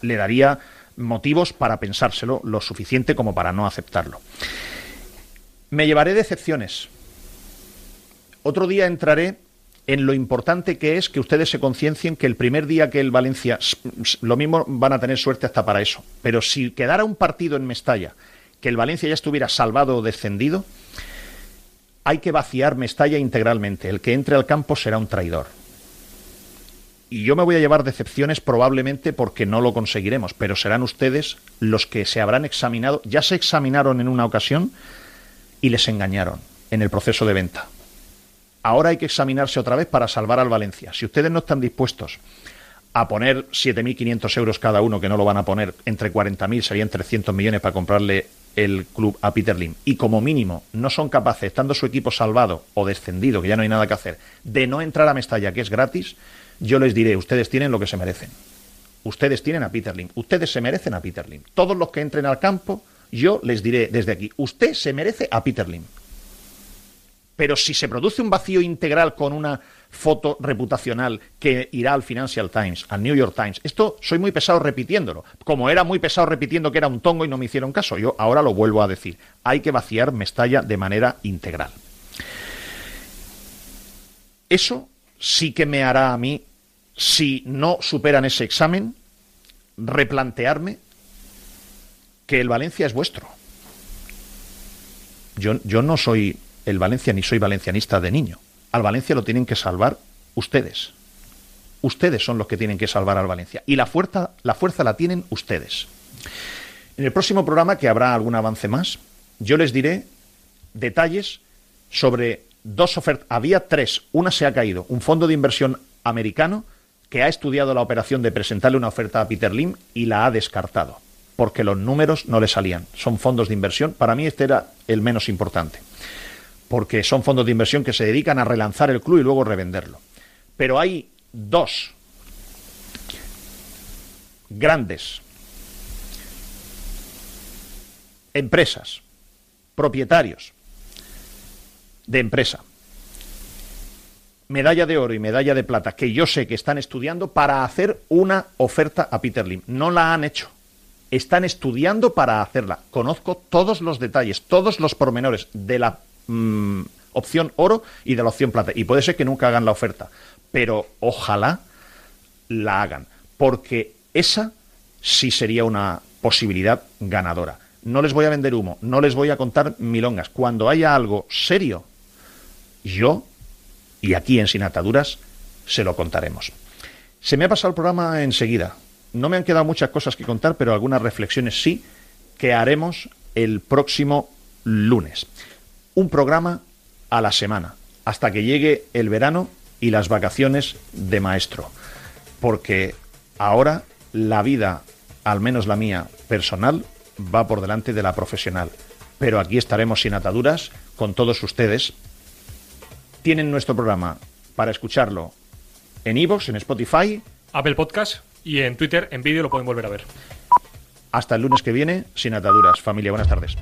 Le daría motivos para pensárselo lo suficiente como para no aceptarlo. Me llevaré decepciones. Otro día entraré en lo importante que es que ustedes se conciencien que el primer día que el Valencia, lo mismo van a tener suerte hasta para eso, pero si quedara un partido en Mestalla, que el Valencia ya estuviera salvado o descendido, hay que vaciar Mestalla integralmente. El que entre al campo será un traidor. Y yo me voy a llevar decepciones probablemente porque no lo conseguiremos, pero serán ustedes los que se habrán examinado, ya se examinaron en una ocasión y les engañaron en el proceso de venta. Ahora hay que examinarse otra vez para salvar al Valencia. Si ustedes no están dispuestos a poner 7.500 euros cada uno, que no lo van a poner, entre 40.000 serían 300 millones para comprarle el club a Peter Lim, y como mínimo no son capaces, estando su equipo salvado o descendido, que ya no hay nada que hacer, de no entrar a Mestalla, que es gratis, yo les diré, ustedes tienen lo que se merecen. Ustedes tienen a Peter Lim. Ustedes se merecen a Peter Lim. Todos los que entren al campo, yo les diré desde aquí, usted se merece a Peter Lim. Pero si se produce un vacío integral con una foto reputacional que irá al Financial Times, al New York Times, esto soy muy pesado repitiéndolo. Como era muy pesado repitiendo que era un tongo y no me hicieron caso, yo ahora lo vuelvo a decir. Hay que vaciar Mestalla de manera integral. Eso sí que me hará a mí, si no superan ese examen, replantearme que el Valencia es vuestro. Yo, yo no soy el Valencia ni soy valencianista de niño. Al Valencia lo tienen que salvar ustedes. Ustedes son los que tienen que salvar al Valencia. Y la fuerza, la fuerza la tienen ustedes. En el próximo programa, que habrá algún avance más, yo les diré detalles sobre dos ofertas. Había tres. Una se ha caído. Un fondo de inversión americano que ha estudiado la operación de presentarle una oferta a Peter Lim y la ha descartado. Porque los números no le salían. Son fondos de inversión. Para mí este era el menos importante porque son fondos de inversión que se dedican a relanzar el club y luego revenderlo. Pero hay dos grandes empresas, propietarios de empresa, medalla de oro y medalla de plata, que yo sé que están estudiando para hacer una oferta a Peter Lim. No la han hecho. Están estudiando para hacerla. Conozco todos los detalles, todos los pormenores de la Mm, opción oro y de la opción plata. Y puede ser que nunca hagan la oferta, pero ojalá la hagan, porque esa sí sería una posibilidad ganadora. No les voy a vender humo, no les voy a contar milongas. Cuando haya algo serio, yo, y aquí en Sin Ataduras, se lo contaremos. Se me ha pasado el programa enseguida. No me han quedado muchas cosas que contar, pero algunas reflexiones sí que haremos el próximo lunes un programa a la semana, hasta que llegue el verano y las vacaciones de maestro. Porque ahora la vida, al menos la mía personal, va por delante de la profesional. Pero aquí estaremos sin ataduras con todos ustedes. Tienen nuestro programa para escucharlo en iVoox, en Spotify, Apple Podcast y en Twitter en vídeo lo pueden volver a ver. Hasta el lunes que viene, sin ataduras. Familia, buenas tardes.